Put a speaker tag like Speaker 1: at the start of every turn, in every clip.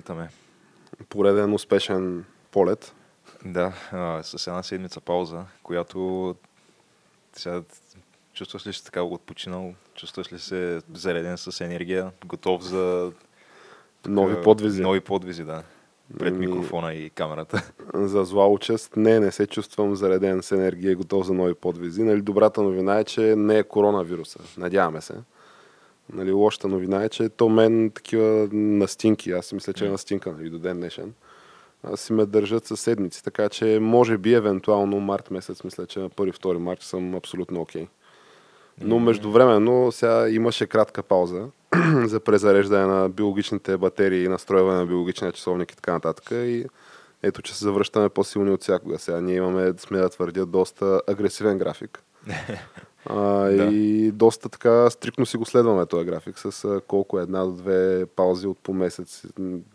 Speaker 1: И излитаме.
Speaker 2: Пореден успешен полет.
Speaker 1: Да, а, с една седмица пауза, която сега чувстваш ли се така отпочинал, чувстваш ли се зареден с енергия, готов за
Speaker 2: Нови подвизи.
Speaker 1: Нови подвизи, да. Пред
Speaker 2: Ами-
Speaker 1: микрофона и камерата.
Speaker 2: За зла участ. Не, не се чувствам зареден с енергия и готов за нови подвизи. Нали, добрата новина е, че не е коронавируса. Надяваме се. Нали, лошата новина е, че то мен такива настинки, аз си мисля, че е настинка нали, до ден днешен, си ме държат със седмици, така че може би евентуално март месец, мисля, че на 1-2 март съм абсолютно окей. Но междувременно сега имаше кратка пауза за презареждане на биологичните батерии, настройване на биологичния часовник и така нататък. И ето, че се завръщаме по-силни от всякога. Сега ние имаме, сме да твърдя, доста агресивен график. А,
Speaker 1: Да.
Speaker 2: И доста така стрикно си го следваме този график с а, колко е една до две паузи от по месец,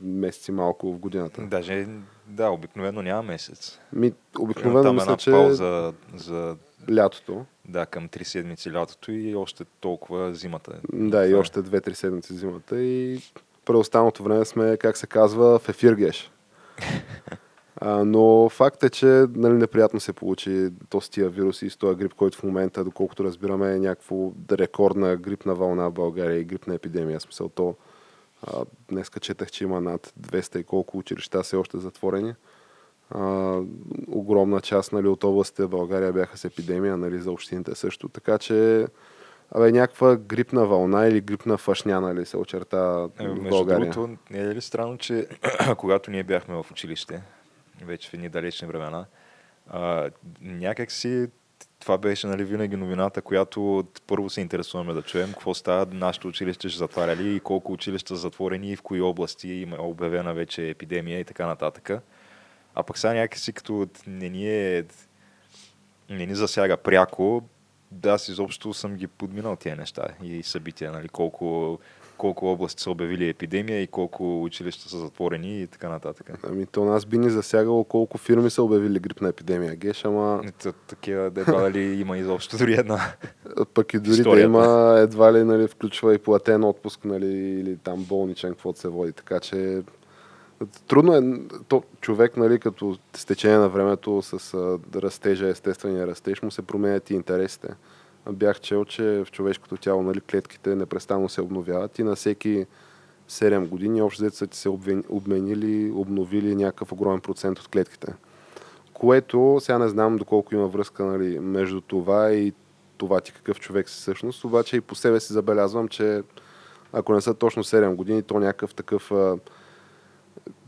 Speaker 2: месеци малко в годината.
Speaker 1: Даже, да, обикновено няма месец.
Speaker 2: Ми, обикновено
Speaker 1: там
Speaker 2: мисля,
Speaker 1: една
Speaker 2: че
Speaker 1: пауза за,
Speaker 2: лятото.
Speaker 1: да, към три седмици лятото и още толкова зимата.
Speaker 2: Да, и
Speaker 1: Това е.
Speaker 2: още две-три седмици зимата. И преостаналото време сме, как се казва, в ефир геш. А, но факт е, че нали, неприятно се получи то с тия вируси и с този грип, който в момента, доколкото разбираме, е някакво рекордна грипна вълна в България и грипна епидемия. Смисъл то, а, днеска четах, че има над 200 и колко училища все още затворени. А, огромна част нали, от областите в България бяха с епидемия, нали, за общините също. Така че Абе, някаква грипна вълна или грипна фашня, нали, се очерта
Speaker 1: Е,
Speaker 2: в
Speaker 1: Между
Speaker 2: България.
Speaker 1: другото, не е ли странно, че когато ние бяхме в училище, вече в едни далечни времена, а, някак си това беше нали, винаги новината, която първо се интересуваме да чуем какво става, нашето училище ще затваря и колко училища са затворени и в кои области има обявена вече епидемия и така нататък. А пък сега някакси като не ни, е, не ни засяга пряко, да, аз изобщо съм ги подминал тия неща и събития, нали, колко, колко области са обявили епидемия и колко училища са затворени и така нататък.
Speaker 2: Ами то нас би ни засягало колко фирми са обявили грипна епидемия. Геш, ама
Speaker 1: Т- Такива, едва дали има изобщо дори една.
Speaker 2: пък и дори да има, едва ли нали, включва и платен отпуск, нали, или там болничен, каквото се води. Така че трудно е, то, човек, нали, като с течение на времето, с растежа, естествения растеж, му се променят и интересите. Бях чел, че в човешкото тяло нали, клетките непрестанно се обновяват и на всеки 7 години общо взето са ти се обменили, обновили някакъв огромен процент от клетките. Което, сега не знам доколко има връзка нали, между това и това ти какъв човек си всъщност, обаче и по себе си забелязвам, че ако не са точно 7 години, то някакъв такъв а,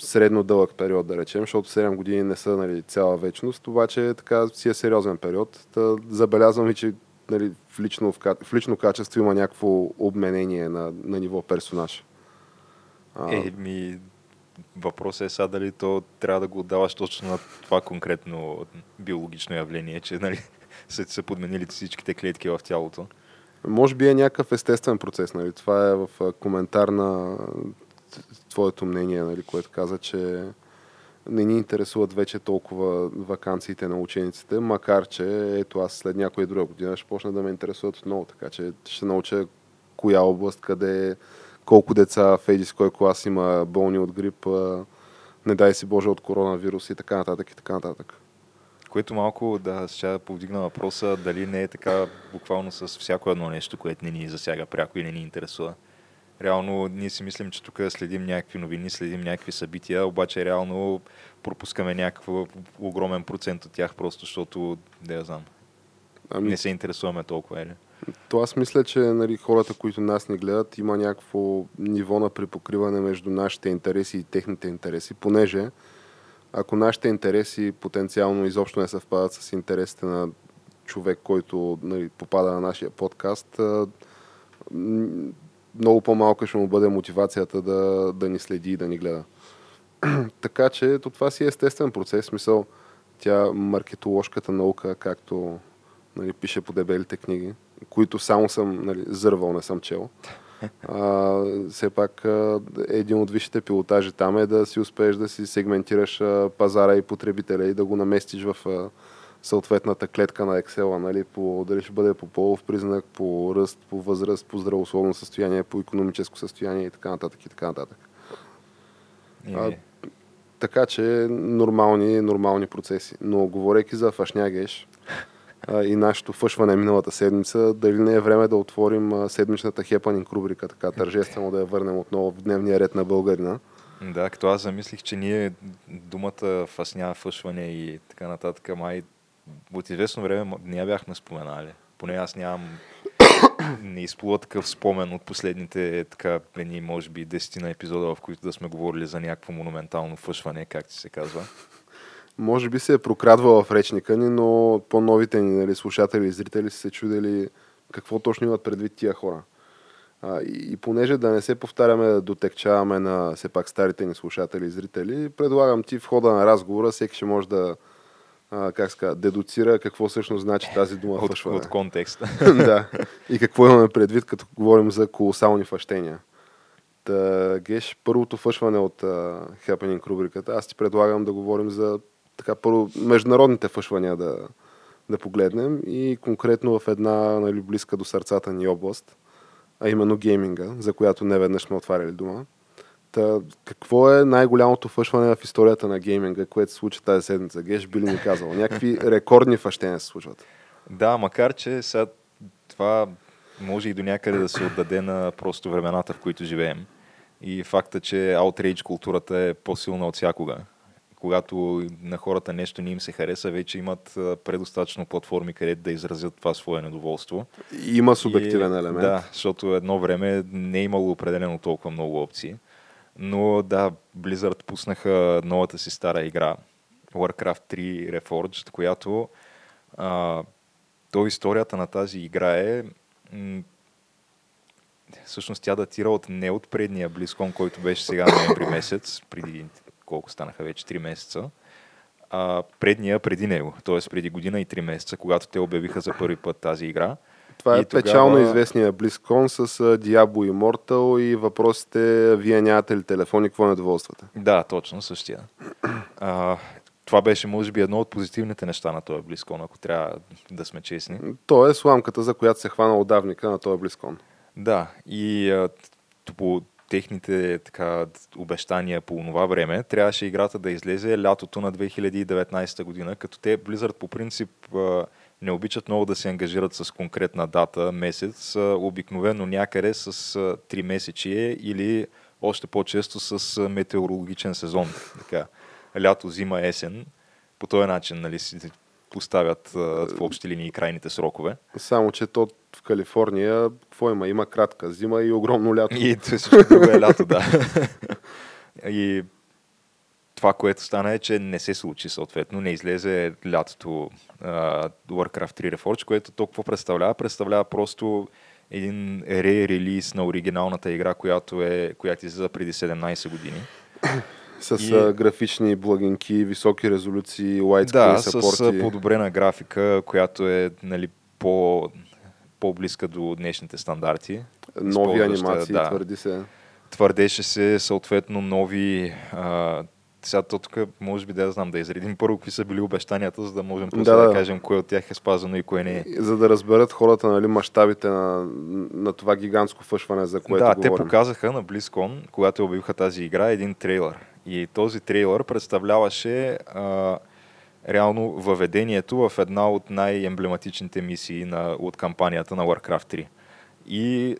Speaker 2: средно дълъг период, да речем, защото 7 години не са нали, цяла вечност, обаче така си е сериозен период. Та, забелязвам и, че нали, в, лично, в, в лично качество има някакво обменение на, на ниво персонаж. А,
Speaker 1: Е, ми, въпросът е сега дали то трябва да го отдаваш точно на това конкретно биологично явление, че нали, са се подменили всичките клетки в тялото.
Speaker 2: Може би е някакъв естествен процес. Нали? Това е в коментар на твоето мнение, нали, което каза, че не ни интересуват вече толкова вакансиите на учениците, макар че ето аз след някоя друга година ще почна да ме интересуват отново, така че ще науча коя област, къде, колко деца в еди с кой клас има болни от грип, не дай си Боже от коронавирус и така нататък и така нататък.
Speaker 1: Което малко да ще повдигна въпроса дали не е така буквално с всяко едно нещо, което не ни засяга пряко и не ни интересува. Реално ние си мислим, че тук следим някакви новини, следим някакви събития, обаче реално пропускаме някакъв огромен процент от тях, просто защото, да я знам,
Speaker 2: Ами,
Speaker 1: не се интересуваме толкова, е ли?
Speaker 2: То аз мисля, че нали, хората, които нас ни гледат, има някакво ниво на припокриване между нашите интереси и техните интереси, понеже ако нашите интереси потенциално изобщо не съвпадат с интересите на човек, който нали, попада на нашия подкаст, много по-малка ще му бъде мотивацията да, да ни следи и да ни гледа. така че това си е естествен процес. Смисъл, тя маркетоложката наука, както нали, пише по дебелите книги, които само съм нали, зървал, не съм чел. А, все пак един от висшите пилотажи там е да си успееш да си сегментираш пазара и потребителя и да го наместиш в съответната клетка на Excel, нали, по, дали ще бъде по полов признак, по ръст, по възраст, по здравословно състояние, по економическо състояние и така нататък и така нататък. А, така че нормални, нормални процеси. Но говорейки за фашнягеш а, и нашето фъшване миналата седмица, дали не е време да отворим а, седмичната хепанинг рубрика, така тържествено да я върнем отново в дневния ред на българина.
Speaker 1: Да, като аз замислих, че ние думата фасня, фъшване и така нататък, май от известно време не я бяхме споменали. Поне аз нямам не изплува такъв спомен от последните така, едни, може би, десетина епизода, в които да сме говорили за някакво монументално фъшване, как ти се казва.
Speaker 2: Може би се е прокрадвала в речника ни, но по-новите ни нали, слушатели и зрители са се чудели какво точно имат предвид тия хора. А, и, и понеже да не се повтаряме, да дотекчаваме на все пак старите ни слушатели и зрители, предлагам ти в хода на разговора, всеки ще може да а, как ска, дедуцира какво всъщност значи тази дума
Speaker 1: от,
Speaker 2: фъшване.
Speaker 1: От контекста.
Speaker 2: да. И какво имаме предвид, като говорим за колосални фъщения. Та, Геш, първото фъшване от uh, Happening рубриката, аз ти предлагам да говорим за така първо международните фъшвания да, да погледнем и конкретно в една нали, близка до сърцата ни област, а именно гейминга, за която не веднъж сме отваряли дума. Та, какво е най-голямото фъшване в историята на гейминга, което се случи тази седмица? Геш би ли ни казал? Някакви рекордни фъщения се случват.
Speaker 1: Да, макар че сега това може и до някъде да се отдаде на просто времената, в които живеем. И факта, че outrage културата е по-силна от всякога. Когато на хората нещо не им се хареса, вече имат предостатъчно платформи, където да изразят това свое недоволство.
Speaker 2: Има субективен
Speaker 1: и,
Speaker 2: елемент.
Speaker 1: Да, защото едно време не е имало определено толкова много опции. Но да, Blizzard пуснаха новата си стара игра, Warcraft 3 Reforged, която а, то историята на тази игра е м- всъщност тя датира от не от предния BlizzCon, който беше сега ноември месец, преди колко станаха вече 3 месеца, а предния преди него, т.е. преди година и 3 месеца, когато те обявиха за първи път тази игра.
Speaker 2: Това е и печално тогава... известния BlizzCon с Diablo Immortal и въпросите, вие нямате ли телефон и какво недоволствате?
Speaker 1: Да, точно, същия. А, това беше, може би, едно от позитивните неща на този BlizzCon, ако трябва да сме честни.
Speaker 2: То е сламката, за която се хвана отдавника на този BlizzCon.
Speaker 1: Да, и а, по техните така, обещания по това време, трябваше играта да излезе лятото на 2019 година, като те Blizzard по принцип не обичат много да се ангажират с конкретна дата, месец, обикновено някъде с 3 месечие или още по-често с метеорологичен сезон. Така, лято, зима, есен. По този начин нали, си поставят в общи линии крайните срокове.
Speaker 2: Само, че то в Калифорния, какво има? Има кратка зима и огромно лято.
Speaker 1: И всичко друго е лято, да. и това, което стана е, че не се случи съответно. Не излезе лятото uh, Warcraft 3 Reforged, което толкова представлява. Представлява просто един ре-релиз на оригиналната игра, която, е, която излиза преди 17 години.
Speaker 2: С и... графични благинки, високи резолюции, widescreen
Speaker 1: да, с подобрена графика, която е нали, по, по-близка до днешните стандарти.
Speaker 2: Нови анимации, да, твърди се.
Speaker 1: Твърдеше се съответно нови а, сега то тук може би да я знам да изредим първо какви са били обещанията, за да можем после да, да, да кажем кое от тях е спазано и кое не е.
Speaker 2: За да разберат хората нали, мащабите на, на това гигантско фъшване, за което
Speaker 1: Да,
Speaker 2: говорим.
Speaker 1: те показаха на BlizzCon, когато обявиха тази игра, един трейлър. И този трейлър представляваше а, реално въведението в една от най-емблематичните мисии на, от кампанията на Warcraft 3. И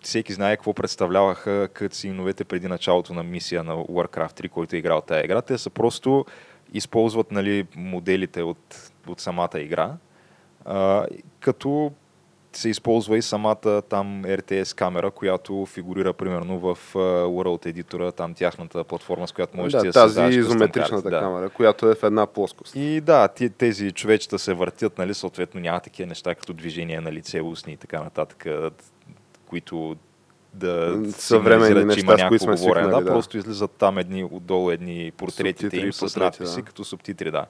Speaker 1: всеки знае какво представляваха синовете преди началото на мисия на Warcraft 3, който е играл тази игра. Те са просто използват нали, моделите от, от самата игра, а, като се използва и самата там RTS камера, която фигурира примерно в World Editor, там тяхната платформа, с която можеш
Speaker 2: да,
Speaker 1: да,
Speaker 2: тази изометричната да. камера, която е в една плоскост.
Speaker 1: И да, тези човечета се въртят, нали, съответно няма такива неща като движение на лице, устни и така нататък, които да
Speaker 2: съвременни неща, има с които сме
Speaker 1: говорене. Да, да, просто излизат там едни отдолу едни портретите им с надписи, да. като субтитри, да.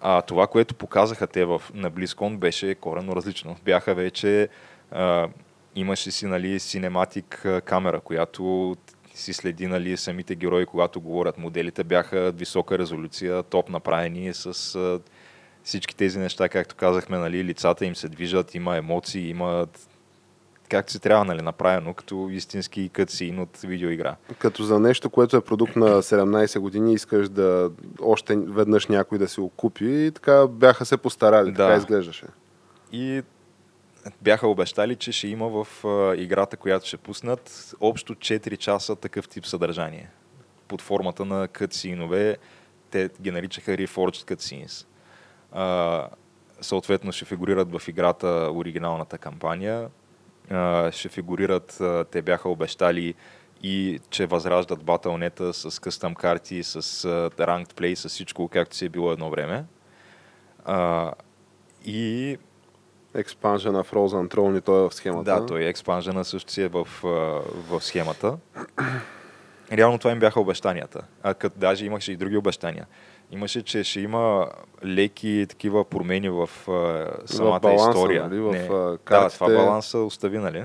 Speaker 1: А това, което показаха те в, на Близкон, беше коренно различно. Бяха вече, а, имаше си, нали, синематик камера, която си следи, нали, самите герои, когато говорят. Моделите бяха висока резолюция, топ направени с а, всички тези неща, както казахме, нали, лицата им се движат, има емоции, има както си трябва нали, направено, като истински кътсин от видеоигра.
Speaker 2: Като за нещо, което е продукт на 17 години, искаш да още веднъж някой да си го купи и така бяха се постарали, да. така изглеждаше.
Speaker 1: И бяха обещали, че ще има в а, играта, която ще пуснат, общо 4 часа такъв тип съдържание. Под формата на кътсинове, те ги наричаха Reforged Cutscenes. А, съответно ще фигурират в играта оригиналната кампания, ще фигурират, те бяха обещали и че възраждат батълнета с къстъм карти, с ranked play, с всичко, както си е било едно време. и
Speaker 2: Експанжа на Frozen Throne и той е в схемата.
Speaker 1: Да, той е експанжена също си е в, в схемата. Реално това им бяха обещанията. А като даже имаше и други обещания имаше, че ще има леки такива промени в uh, самата в баланса, история.
Speaker 2: Нали? В, Не,
Speaker 1: картите... Да, това баланса остави, нали?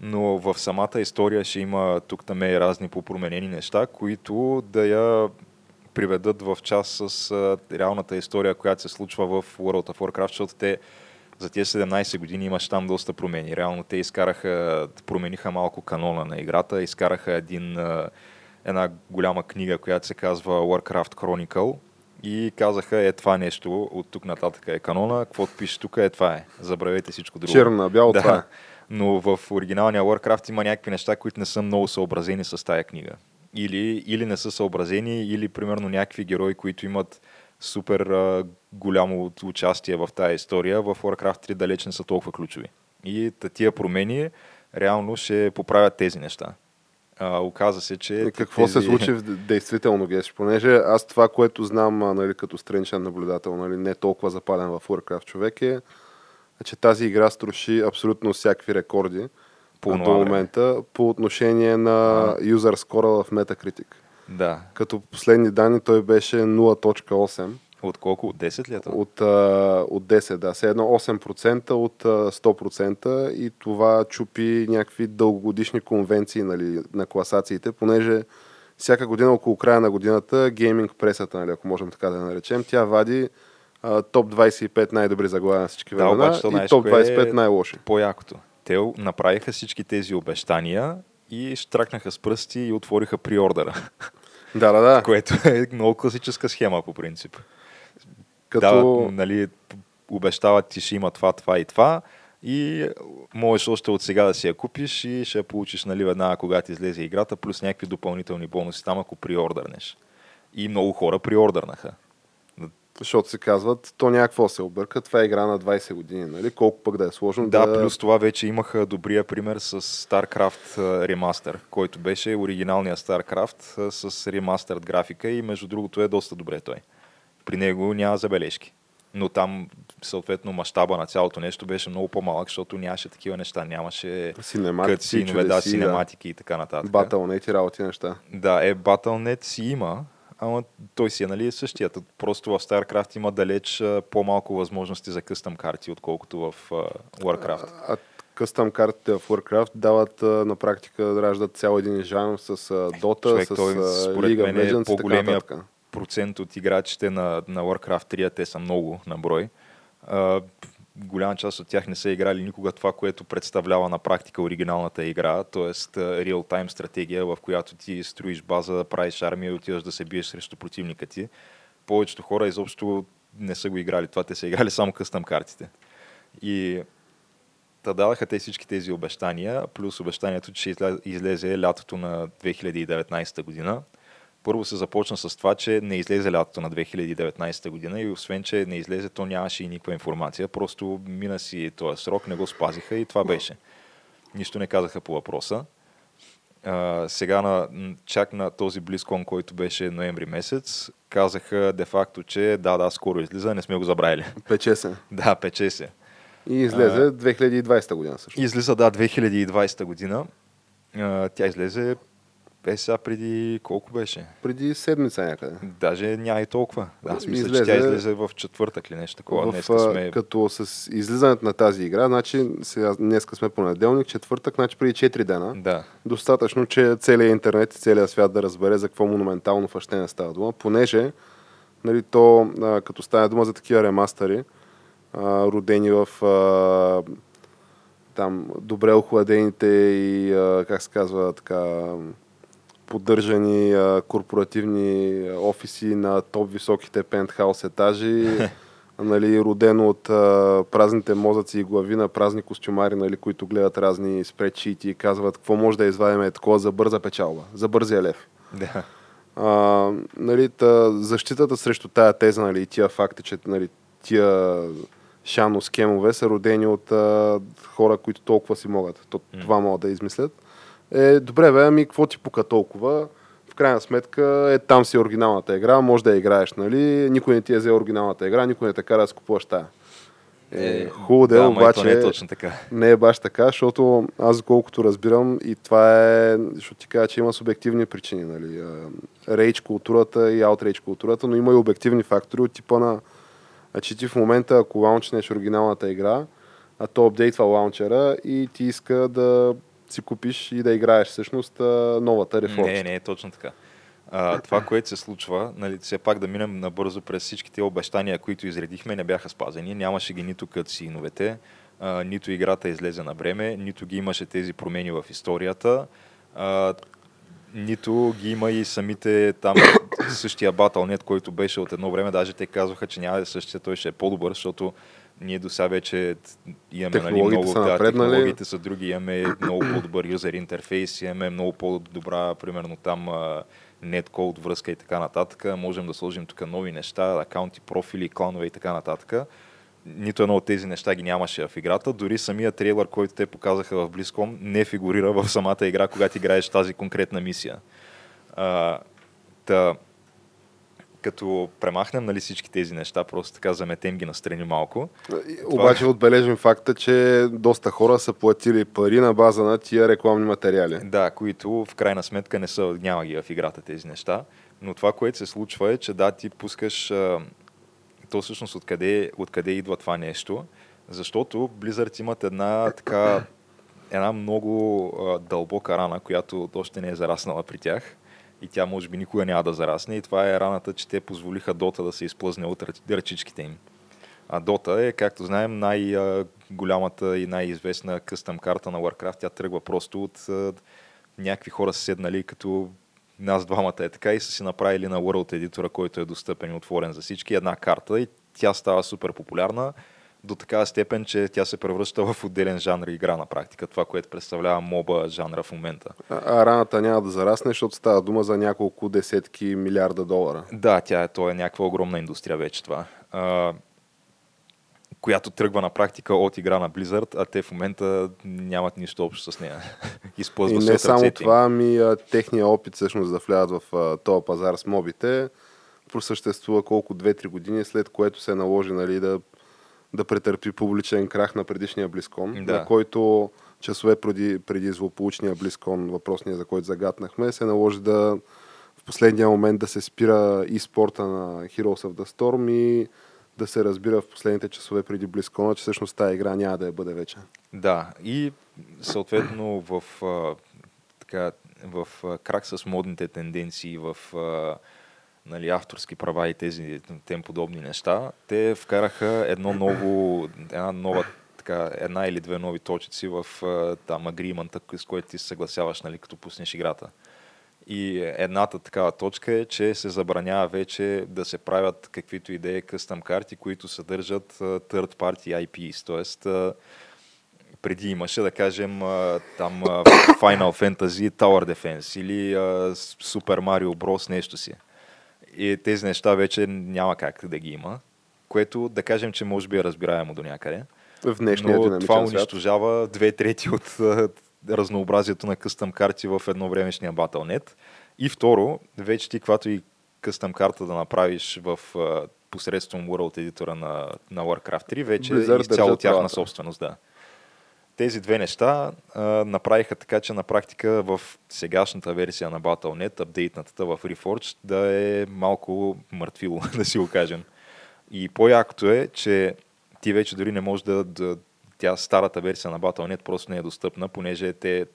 Speaker 1: Но в самата история ще има тук там и разни попроменени неща, които да я приведат в час с uh, реалната история, която се случва в World of Warcraft, защото те за тези 17 години имаш там доста промени. Реално те изкараха, промениха малко канона на играта, изкараха един, uh, една голяма книга, която се казва Warcraft Chronicle, и казаха, е това нещо, от тук нататък е канона, каквото пише тук е това е. Забравете всичко друго.
Speaker 2: Черна, бяло да. това е.
Speaker 1: Но в оригиналния Warcraft има някакви неща, които не са много съобразени с тая книга. Или, или не са съобразени, или примерно някакви герои, които имат супер а, голямо участие в тая история, в Warcraft 3 далеч не са толкова ключови. И тия промени реално ще поправят тези неща а, оказа се, че...
Speaker 2: И какво тези... се случи в действително геш? Понеже аз това, което знам нали, като страничен наблюдател, нали, не толкова запален в Warcraft човек е, че тази игра струши абсолютно всякакви рекорди по до момента по отношение на а. user score в Metacritic.
Speaker 1: Да.
Speaker 2: Като последни данни той беше 0.8
Speaker 1: от колко? От 10 ли е
Speaker 2: От, а, от 10, да. Все едно 8% от а, 100% и това чупи някакви дългогодишни конвенции нали, на класациите, понеже всяка година, около края на годината, гейминг пресата, нали, ако можем така да я наречем, тя вади а, топ 25 най-добри заглавия на всички да, времена и топ 25 е най-лоши.
Speaker 1: По-якото. Те направиха всички тези обещания и штракнаха с пръсти и отвориха приордера.
Speaker 2: Да, да, да.
Speaker 1: Което е много класическа схема по принцип. Като... Да, нали, обещават ти ще има това, това и това и можеш още от сега да си я купиш и ще я получиш нали, веднага, когато излезе играта, плюс някакви допълнителни бонуси там, ако приордърнеш. И много хора приордърнаха.
Speaker 2: Защото се казват, то някакво се обърка, това е игра на 20 години, нали? Колко пък да е сложно.
Speaker 1: Да, да, плюс това вече имаха добрия пример с StarCraft Remaster, който беше оригиналният StarCraft с ремастърд графика и между другото е доста добре той при него няма забележки. Но там, съответно, мащаба на цялото нещо беше много по-малък, защото нямаше такива неща. Нямаше
Speaker 2: кътсинове,
Speaker 1: да, синематики да. и така нататък.
Speaker 2: Battle.net и работи неща.
Speaker 1: Да, е, Battle.net си има, ама той си е, нали, същият. Просто в StarCraft има далеч по-малко възможности за къстъм карти, отколкото в uh, Warcraft.
Speaker 2: А, а къстъм картите в Warcraft дават на практика да раждат цял един жанр с Dota, Човек, с той, League of Legends е по-големия
Speaker 1: процент от играчите на, на Warcraft 3, те са много на брой. А, голяма част от тях не са играли никога това, което представлява на практика оригиналната игра, т.е. реал-тайм стратегия, в която ти строиш база, правиш армия и отиваш да се биеш срещу противника ти. Повечето хора изобщо не са го играли това, те са играли само къстъм картите. И та дадаха те всички тези обещания, плюс обещанието, че ще излезе лятото на 2019 година първо се започна с това, че не излезе лятото на 2019 година и освен, че не излезе, то нямаше и никаква информация. Просто мина си този срок, не го спазиха и това беше. Нищо не казаха по въпроса. А, сега на, чак на този близкон, който беше ноември месец, казаха де-факто, че да, да, скоро излиза, не сме го забравили.
Speaker 2: Пече се.
Speaker 1: да, пече се.
Speaker 2: И излезе а, 2020 година също.
Speaker 1: Излиза, да, 2020 година. А, тя излезе е сега преди колко беше?
Speaker 2: Преди седмица някъде.
Speaker 1: Даже няма и толкова. Аз мисля, излезе, че тя излезе в четвъртък или нещо такова.
Speaker 2: В, Днеска сме... Като с излизането на тази игра, значи сега днеска сме понеделник, четвъртък, значи преди 4 дена.
Speaker 1: Да.
Speaker 2: Достатъчно, че целият интернет и целият свят да разбере за какво монументално фащение става дума, понеже нали, то, а, като стане дума за такива ремастъри, а, родени в а, там добре охладените и, а, как се казва, така, поддържани а, корпоративни офиси на топ високите пентхаус етажи, нали, родено от а, празните мозъци и глави на празни костюмари, нали, които гледат разни спредшити и казват какво може да извадим е такова за бърза печалба, за бързия лев.
Speaker 1: Да.
Speaker 2: А, нали, та, защитата срещу тая теза нали, и тия факти, че нали, тия шано скемове са родени от а, хора, които толкова си могат. То, mm. Това могат да измислят е добре, бе, ами какво ти пука толкова? В крайна сметка е там си оригиналната игра, може да я играеш, нали? Никой не ти е взел оригиналната игра, никой не те кара да скупуваш тая. Е, е хубаво да, обаче
Speaker 1: не е точно така.
Speaker 2: Не е баш така, защото аз колкото разбирам и това е, защото ти кажа, че има субективни причини, нали? Рейдж културата и аутрейдж културата, но има и обективни фактори от типа на, че ти в момента, ако лаунчнеш оригиналната игра, а то апдейтва лаунчера и ти иска да си купиш и да играеш всъщност новата реформа.
Speaker 1: Не, не е точно така. А, това, което се случва, нали, все пак да минем набързо през всичките обещания, които изредихме, не бяха спазени. Нямаше ги нито като синовете, а, нито играта излезе на време, нито ги имаше тези промени в историята, а, нито ги има и самите там същия Battle.net, който беше от едно време. Даже те казваха, че няма да е същия, той ще е по-добър, защото ние до сега вече имаме нали, много,
Speaker 2: са да, технологиите
Speaker 1: са други, имаме много по-добър юзер интерфейс, имаме много по-добра, примерно там netcode връзка и така нататък. Можем да сложим тук нови неща, акаунти, профили, кланове и така нататък. Нито едно от тези неща ги нямаше в играта. Дори самия трейлър, който те показаха в Близком, не фигурира в самата игра, когато играеш тази конкретна мисия. А, та, като премахнем нали, всички тези неща, просто така заметем ги настрани малко.
Speaker 2: Обаче това... отбележим факта, че доста хора са платили пари на база на тия рекламни материали.
Speaker 1: Да, които в крайна сметка не са, няма ги в играта тези неща. Но това, което се случва е, че да, ти пускаш а, то всъщност откъде, откъде идва това нещо. Защото Blizzard имат една така една много а, дълбока рана, която още не е зараснала при тях и тя може би никога няма да зарасне. И това е раната, че те позволиха Дота да се изплъзне от ръчичките им. А Дота е, както знаем, най-голямата и най-известна къстъм карта на Warcraft. Тя тръгва просто от някакви хора са седнали като нас двамата е така и са си направили на World Editor, който е достъпен и отворен за всички, една карта и тя става супер популярна до такава степен, че тя се превръща в отделен жанр игра на практика. Това, което представлява моба жанра в момента.
Speaker 2: А, а раната няма да зарасне, защото става дума за няколко десетки милиарда долара.
Speaker 1: Да, тя е, то е някаква огромна индустрия вече това. А, която тръгва на практика от игра на Blizzard, а те в момента нямат нищо общо с нея.
Speaker 2: Използва и не само това, ми техния опит всъщност да влязат в този пазар с мобите просъществува колко 2-3 години, след което се наложи нали, да да претърпи публичен крах на предишния Близкон,
Speaker 1: да.
Speaker 2: на който часове преди, преди злополучния Близкон, въпросния, за който загатнахме, се наложи да в последния момент да се спира и спорта на Heroes of the Storm и да се разбира в последните часове преди Близкона, че всъщност тази игра няма да я бъде вече.
Speaker 1: Да, и съответно в, така, в крак с модните тенденции, в нали, авторски права и тези тем подобни неща, те вкараха едно ново, една нова така, една или две нови точици в там агримента, с който ти съгласяваш, нали, като пуснеш играта. И едната такава точка е, че се забранява вече да се правят каквито идеи къстъм карти, които съдържат third party IPs, т.е. преди имаше, да кажем, там Final Fantasy Tower Defense или Super Mario Bros. нещо си. И тези неща вече няма как да ги има, което да кажем, че може би е разбираемо до някъде.
Speaker 2: В днешния
Speaker 1: Но това унищожава две трети от разнообразието на къстъм карти в едновремешния Battle.net. И второ, вече ти, когато и къстъм карта да направиш в посредством World едитора на, на Warcraft 3, вече
Speaker 2: Blizzard
Speaker 1: е изцяло тяхна собственост. Да. Тези две неща а, направиха така, че на практика в сегашната версия на Battle.net, апдейтната в Reforged, да е малко мъртвило, да си го кажем. И по-якото е, че ти вече дори не можеш да, да тя старата версия на Battle.net просто не е достъпна, понеже те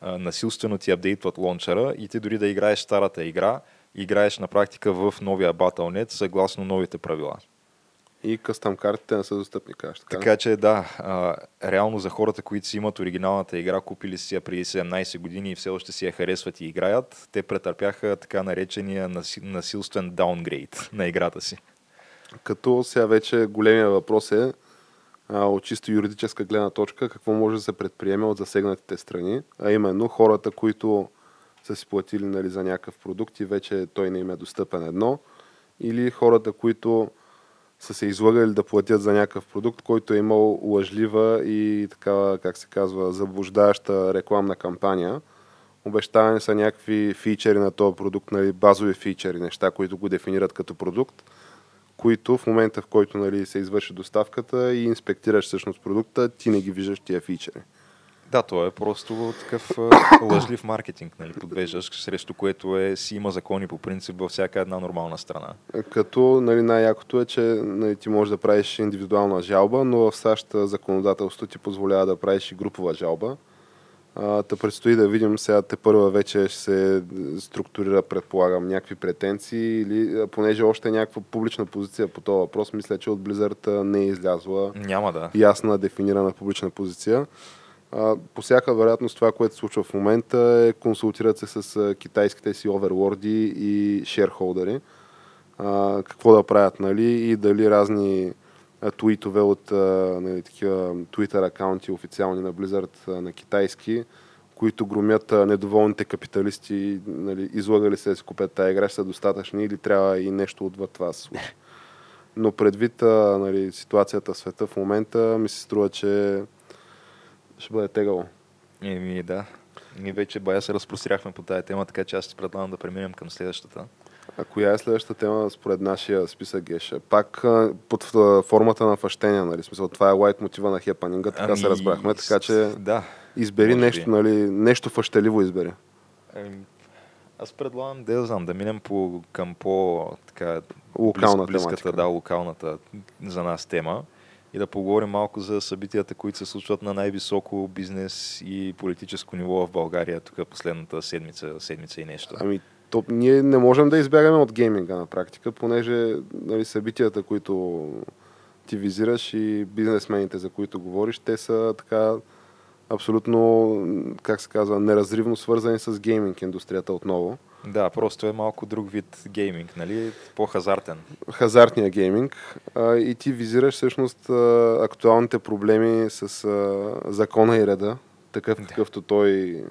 Speaker 1: а, насилствено ти апдейтват лончера и ти дори да играеш старата игра, играеш на практика в новия Battle.net съгласно новите правила.
Speaker 2: И къстъм картите не са достъпни, кажеш така.
Speaker 1: Така че да, а, реално за хората, които си имат оригиналната игра, купили си я преди 17 години и все още си я харесват и играят, те претърпяха така наречения наси- насилствен даунгрейд на играта си.
Speaker 2: Като сега вече големия въпрос е а, от чисто юридическа гледна точка, какво може да се предприеме от засегнатите страни, а именно хората, които са си платили нали, за някакъв продукт и вече той не им е достъпен едно, или хората, които са се излагали да платят за някакъв продукт, който е имал лъжлива и такава, как се казва, заблуждаеща рекламна кампания. Обещавани са някакви фичери на този продукт, нали, базови фичери, неща, които го дефинират като продукт които в момента, в който нали, се извърши доставката и инспектираш всъщност продукта, ти не ги виждаш тия фичери.
Speaker 1: Да, то е просто такъв лъжлив маркетинг, нали, подвеждаш, срещу което е, си има закони по принцип във всяка една нормална страна.
Speaker 2: Като нали, най-якото е, че нали, ти можеш да правиш индивидуална жалба, но в САЩ законодателство ти позволява да правиш и групова жалба. А, та предстои да видим сега те първа вече ще се структурира, предполагам, някакви претенции или понеже още е някаква публична позиция по този въпрос, мисля, че от Blizzard не е излязла
Speaker 1: Няма да.
Speaker 2: ясна, дефинирана публична позиция. А, по всяка вероятност това, което се случва в момента е консултират се с китайските си оверлорди и шерхолдери. А, какво да правят, нали? И дали разни твитове от нали, такива Twitter акаунти официални на Blizzard на китайски, които громят недоволните капиталисти, нали, излагали се да си купят тази игра, ще са достатъчни или трябва и нещо отвъд това да се случи. Но предвид нали, ситуацията в света в момента, ми се струва, че ще бъде тегаво.
Speaker 1: Еми, да. Ние вече бая се разпростряхме по тази тема, така че аз ти предлагам да преминем към следващата.
Speaker 2: А коя е следващата тема според нашия списък Геша? Пак под формата на фащения, нали? Смисъл, това е лайт мотива на хепанинга, така се разбрахме, така че
Speaker 1: Да.
Speaker 2: избери нещо, нали, нещо фащеливо избери.
Speaker 1: Еми, Аз предлагам да я знам, да минем по, към по така,
Speaker 2: Локална
Speaker 1: близ, близката,
Speaker 2: тематика.
Speaker 1: да, локалната за нас тема и да поговорим малко за събитията, които се случват на най-високо бизнес и политическо ниво в България тук последната седмица, седмица и нещо.
Speaker 2: Ами, то, ние не можем да избягаме от гейминга на практика, понеже нали, събитията, които ти визираш и бизнесмените, за които говориш, те са така абсолютно, как се казва, неразривно свързани с гейминг индустрията отново.
Speaker 1: Да, просто е малко друг вид гейминг, нали? По-хазартен.
Speaker 2: хазартния гейминг а, и ти визираш всъщност а, актуалните проблеми с а, закона и реда, такъв какъвто той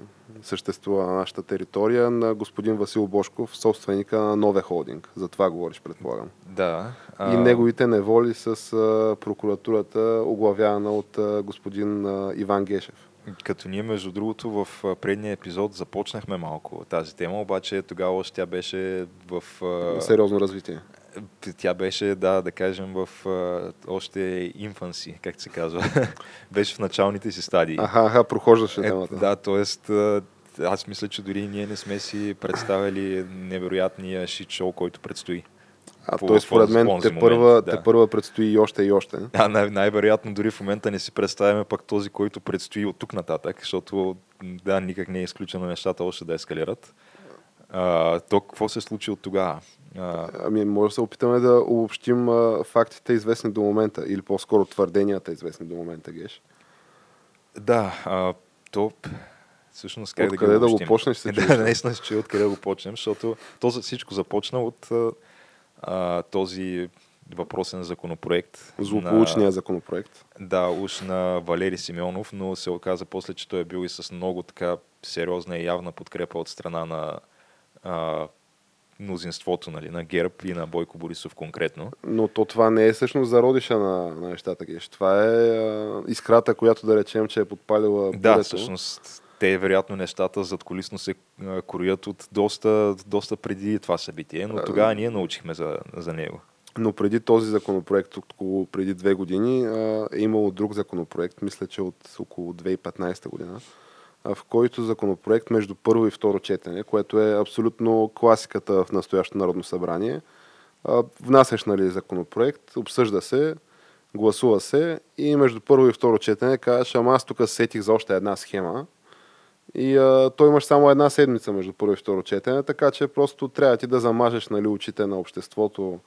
Speaker 2: съществува на нашата територия, на господин Васил Бошков, собственика на Нове Холдинг. За това говориш, предполагам.
Speaker 1: Да.
Speaker 2: И неговите неволи с а, прокуратурата, оглавявана от а, господин а, Иван Гешев.
Speaker 1: Като ние, между другото, в предния епизод започнахме малко тази тема, обаче тогава още тя беше в...
Speaker 2: Сериозно развитие.
Speaker 1: Тя беше, да, да кажем, в още инфанси, как се казва. беше в началните си стадии.
Speaker 2: Аха, аха, прохождаше
Speaker 1: Е,
Speaker 2: темата.
Speaker 1: да, т.е. аз мисля, че дори ние не сме си представили невероятния шит шоу, който предстои.
Speaker 2: А
Speaker 1: по-
Speaker 2: той според мен те първа,
Speaker 1: да.
Speaker 2: те първа предстои и още и още.
Speaker 1: А, най- най-вероятно дори в момента не си представяме пък този, който предстои от тук нататък, защото да, никак не е изключено нещата още да ескалират. А, то какво се случи от тогава? А,
Speaker 2: Ами, може да се опитаме да обобщим а, фактите известни до момента, или по-скоро твърденията известни до момента, Геш.
Speaker 1: да, а, то всъщност как
Speaker 2: Откъде
Speaker 1: да,
Speaker 2: да го почнеш, се?
Speaker 1: Да, наистина чуя откъде да го почнем, защото то за всичко започна от а, този въпросен законопроект.
Speaker 2: Злополучния
Speaker 1: на,
Speaker 2: законопроект.
Speaker 1: Да, уж на Валери Симеонов, но се оказа после, че той е бил и с много така сериозна и явна подкрепа от страна на а, мнозинството нали, на ГЕРБ и на Бойко Борисов конкретно.
Speaker 2: Но то това не е всъщност зародиша на, на нещата, Геш. Това е а, искрата, която да речем, че е подпалила
Speaker 1: Да, бурето. всъщност те вероятно нещата зад колисно се кроят от доста, доста преди това събитие, но тогава ние научихме за, за него.
Speaker 2: Но преди този законопроект, около преди две години, е имало друг законопроект, мисля, че от около 2015 година, в който законопроект между първо и второ четене, което е абсолютно класиката в настоящото Народно събрание. Внасяш нали, законопроект, обсъжда се, гласува се и между първо и второ четене казваш, ама аз тук сетих за още една схема, и а, той имаш само една седмица между първо и второ четене, така че просто трябва ти да замажеш нали, очите на обществото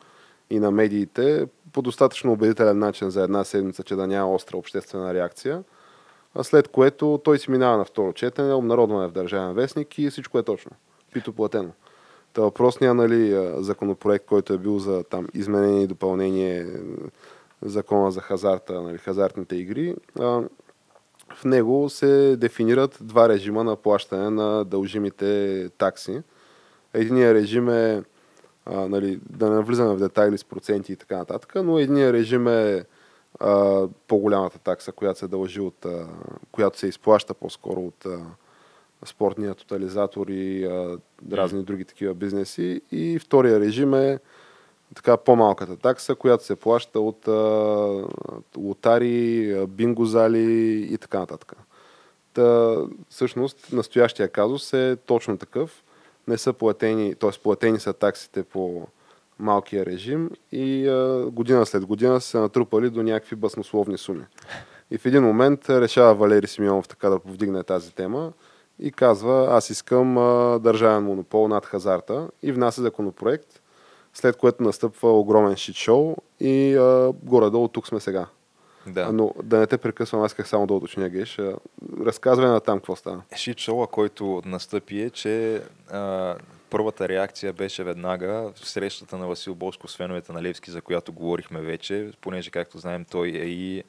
Speaker 2: и на медиите по достатъчно убедителен начин за една седмица, че да няма остра обществена реакция. А след което той си минава на второ четене, обнародване в Държавен вестник и всичко е точно. Пито платено. Та въпросният нали, законопроект, който е бил за там изменение и допълнение закона за хазарта, нали, хазартните игри, в него се дефинират два режима на плащане на дължимите такси. Единият режим е, а, нали, да не влизаме в детайли с проценти и така нататък, но единият режим е а, по-голямата такса, която се дължи от, а, която се изплаща по-скоро от а, спортния тотализатор и а, разни други такива бизнеси. И втория режим е така по-малката такса, която се плаща от а, лотари, бинго зали и така нататък. Та, всъщност, настоящия казус е точно такъв. Не са платени, т.е. платени са таксите по малкия режим и а, година след година са натрупали до някакви баснословни суми. И в един момент решава Валери Симеонов така да повдигне тази тема и казва, аз искам а, държавен монопол над хазарта и внася законопроект, след което настъпва огромен шит-шоу и а, горе-долу тук сме сега.
Speaker 1: Да.
Speaker 2: Но да не те прекъсвам, аз исках само да уточня, Геш. Разказвай на там какво стана.
Speaker 1: Шит-шоуа, който настъпи е, че а, първата реакция беше веднага срещата на Васил Боско с феновете на Левски, за която говорихме вече, понеже, както знаем, той е и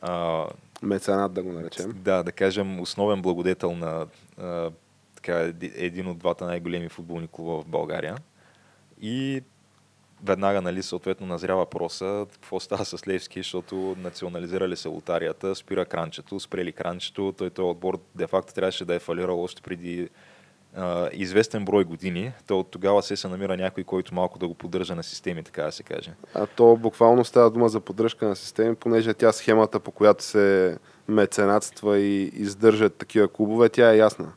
Speaker 1: а,
Speaker 2: меценат, да го наречем.
Speaker 1: Да, да кажем, основен благодетел на а, така, един от двата най-големи футболни клуба в България. И веднага, нали, съответно назрява въпроса какво става с Левски, защото национализирали се лотарията, спира кранчето, спрели кранчето, той този отбор де-факто трябваше да е фалирал още преди а, известен брой години. То от тогава се се намира някой, който малко да го поддържа на системи, така да се каже.
Speaker 2: А то буквално става дума за поддръжка на системи, понеже тя схемата, по която се меценатства и издържат такива клубове, тя е ясна.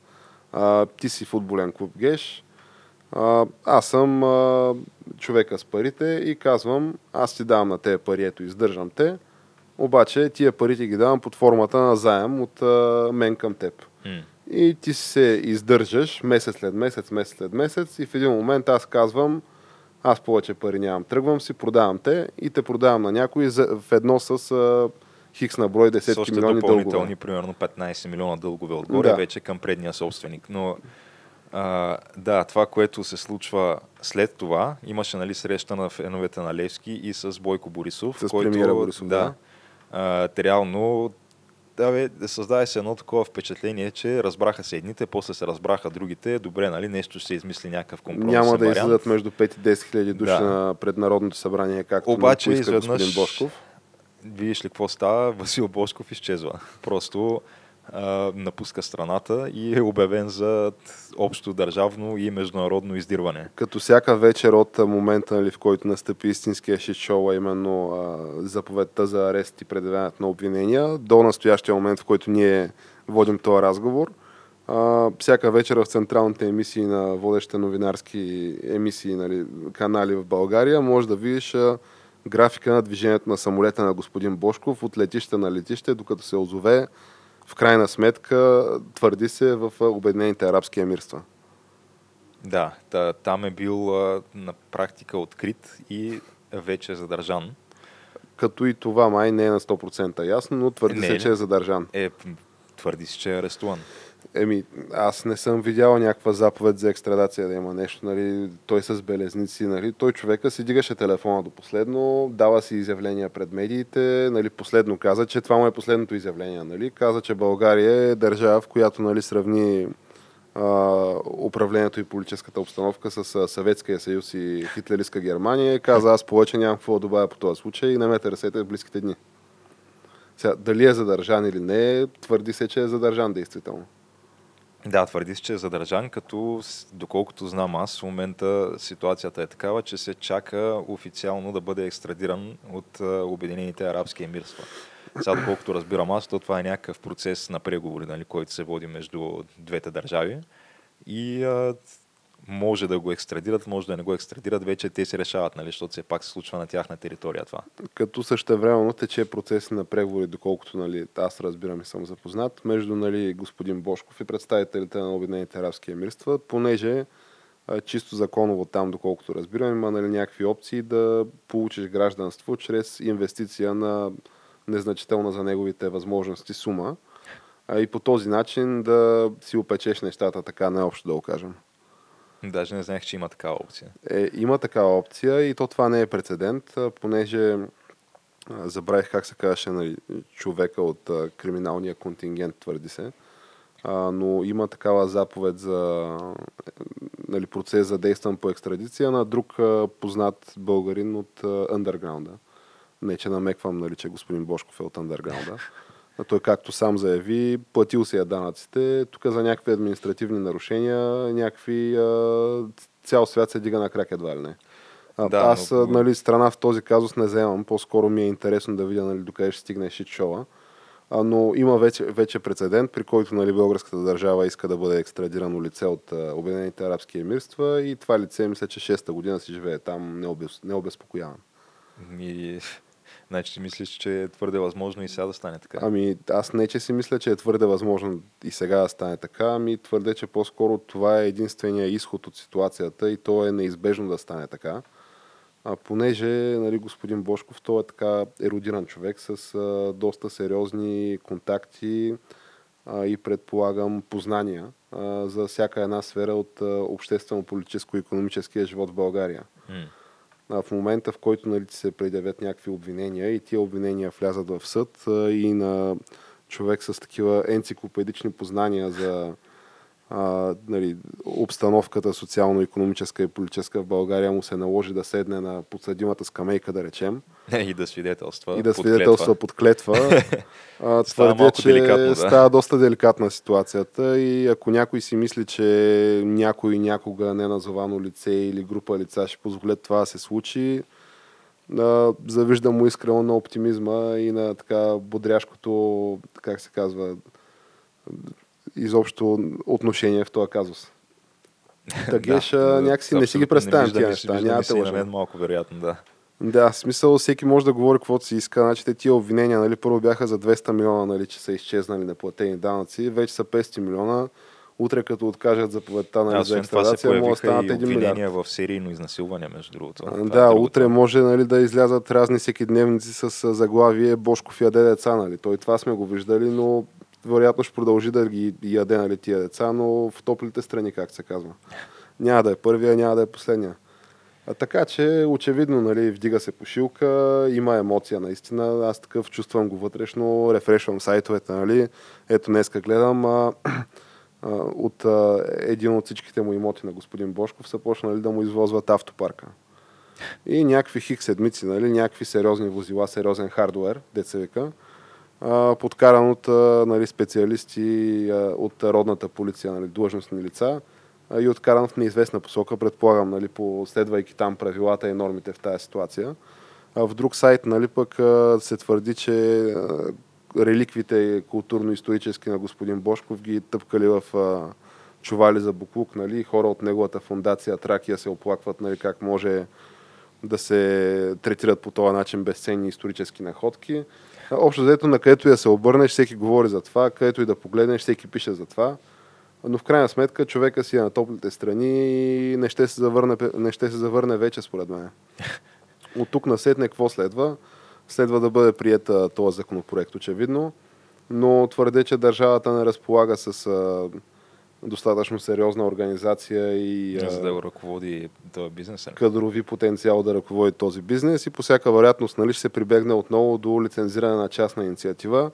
Speaker 2: А, ти си футболен клуб Геш, а, аз съм а, човека с парите и казвам, аз ти давам на тези пари, ето издържам те, обаче тия пари ти ги давам под формата на заем от а, мен към теб.
Speaker 1: Mm.
Speaker 2: И ти се издържаш месец след месец, месец след месец и в един момент аз казвам, аз повече пари нямам, тръгвам си, продавам те и те продавам на някой в едно с а, хикс на брой десетки милиони дългове.
Speaker 1: примерно 15 милиона дългове отгоре, да. вече към предния собственик. Но а, да, това, което се случва след това, имаше нали, среща на феновете на Левски и с Бойко Борисов.
Speaker 2: С който, Борисов, да.
Speaker 1: да а, реално да, бе, да създаде се едно такова впечатление, че разбраха се едните, после се разбраха другите. Добре, нали, нещо ще се измисли някакъв компромис.
Speaker 2: Няма да излизат между 5 и 10 хиляди души да. на пред Народното събрание, както
Speaker 1: Обаче,
Speaker 2: изведнъж, господин Бошков.
Speaker 1: Видиш ли какво става? Васил Бошков изчезва. Просто напуска страната и е обявен за общо държавно и международно издирване.
Speaker 2: Като всяка вечер от момента, нали, в който настъпи истинския шит шоу, а именно а, заповедта за арест и предявяването на обвинения, до настоящия момент, в който ние водим този разговор, а, всяка вечер в централните емисии на водещите новинарски емисии, нали, канали в България, може да видиш а, графика на движението на самолета на господин Бошков от летище на летище, докато се озове в крайна сметка твърди се в Обединените арабски емирства.
Speaker 1: Да, там е бил на практика открит и вече задържан.
Speaker 2: Като и това май не е на 100% ясно, но твърди не, се, че е задържан.
Speaker 1: Е, твърди се, че е арестуван.
Speaker 2: Еми, аз не съм видял някаква заповед за екстрадация да има нещо, нали, той с белезници, нали, той човека си дигаше телефона до последно, дава си изявления пред медиите, нали, последно каза, че това му е последното изявление, нали, каза, че България е държава, в която, нали, сравни а, управлението и политическата обстановка с а, Съветския съюз и хитлеристка Германия. Каза, аз повече нямам какво да добавя по този случай. И намете ръцете в близките дни. Сега, дали е задържан или не, твърди се, че е задържан действително.
Speaker 1: Да, твърди се, че е задържан, като доколкото знам аз, в момента ситуацията е такава, че се чака официално да бъде екстрадиран от Обединените арабски емирства. Сега, доколкото разбирам аз, то това е някакъв процес на преговори, нали, който се води между двете държави. И а, може да го екстрадират, може да не го екстрадират, вече те се решават, нали, защото все пак се случва на тяхна територия това.
Speaker 2: Като също времено тече процес на преговори, доколкото нали, аз разбирам и съм запознат, между нали, господин Бошков и представителите на Обединените арабски емирства, понеже чисто законово там, доколкото разбирам, има нали, някакви опции да получиш гражданство чрез инвестиция на незначителна за неговите възможности сума и по този начин да си опечеш нещата така необщо да го кажем.
Speaker 1: Даже не знаех, че има такава опция.
Speaker 2: Е, има такава опция и то това не е прецедент, понеже забравих как се казваше нали, човека от а, криминалния контингент, твърди се. А, но има такава заповед за нали, процес за действан по екстрадиция на друг а, познат българин от андерграунда. Не, че намеквам, нали, че господин Бошков е от андерграунда. А той, както сам заяви, платил си я данъците. Тук за някакви административни нарушения, някакви а, цял свят се дига на крак едва ли не. А, да, аз, но... нали, страна в този казус не вземам. По-скоро ми е интересно да видя нали, докъде ще стигне шит шоу А, но има вече, вече прецедент, при който нали, българската държава иска да бъде екстрадирано лице от а, Обединените арабски емирства и това лице, мисля, че 6-та година си живее там необезпокояван.
Speaker 1: И Значи ти мислиш, че е твърде възможно и сега да стане така?
Speaker 2: Ами аз не, че си мисля, че е твърде възможно и сега да стане така, ами твърде, че по-скоро това е единствения изход от ситуацията и то е неизбежно да стане така. А понеже нали, господин Бошков, той е така еродиран човек с а, доста сериозни контакти а, и предполагам познания а, за всяка една сфера от а, обществено-политическо-економическия живот в България. Mm в момента, в който нали, се предявят някакви обвинения и тия обвинения влязат в съд и на човек с такива енциклопедични познания за а, нали, обстановката социално-економическа и политическа в България му се наложи да седне на подсъдимата скамейка, да речем.
Speaker 1: И да свидетелства.
Speaker 2: И да свидетелства под клетва. а, твърдя, че да. става доста деликатна ситуацията и ако някой си мисли, че някой някога неназовано лице или група лица ще позволят това да се случи, да, завиждам му искрено на оптимизма и на така бодряшкото, как се казва, изобщо отношение в този казус. Тагеш да, някакси не си ги представям тия неща.
Speaker 1: Няма те мен малко вероятно, да.
Speaker 2: Да, смисъл всеки може да говори каквото си иска. Значи те тия обвинения, нали, първо бяха за 200 милиона, нали, че са изчезнали неплатени данъци, вече са 500 милиона. Утре като откажат заповедта нали, за екстрадация, може да станат 1 милиард.
Speaker 1: в серийно изнасилване, между другото.
Speaker 2: А, да, е утре може нали, да излязат разни всеки дневници с заглавие Бошков яде деца. Нали. Той това сме го виждали, но вероятно ще продължи да ги яде нали, тия деца, но в топлите страни, как се казва. Няма да е първия, няма да е последния. А, така че, очевидно, нали, вдига се пошилка, има емоция наистина. Аз такъв чувствам го вътрешно, рефрешвам сайтовете, нали. Ето днеска гледам а, а, от а, един от всичките му имоти на господин Бошков са почнали да му извозват автопарка. И някакви хик седмици, нали, някакви сериозни возила, сериозен хардуер, деца вика подкаран от нали, специалисти от родната полиция, нали, длъжностни лица и откаран в неизвестна посока, предполагам, нали, последвайки там правилата и нормите в тази ситуация. В друг сайт нали, пък се твърди, че реликвите културно-исторически на господин Бошков ги тъпкали в чували за буклук, нали, хора от неговата фундация Тракия се оплакват, нали, как може да се третират по този начин безценни исторически находки. Общо взето, на където и да се обърнеш, всеки говори за това, където и да погледнеш, всеки пише за това. Но в крайна сметка човека си е на топлите страни и не ще се завърне, не ще се завърне вече, според мен. От тук насетне какво следва? Следва да бъде приета този законопроект, очевидно. но твърде, че държавата не разполага с достатъчно сериозна организация и
Speaker 1: За да ръководи този бизнес. нали?
Speaker 2: кадрови потенциал да ръководи този бизнес и по всяка вероятност нали, ще се прибегне отново до лицензиране на частна инициатива.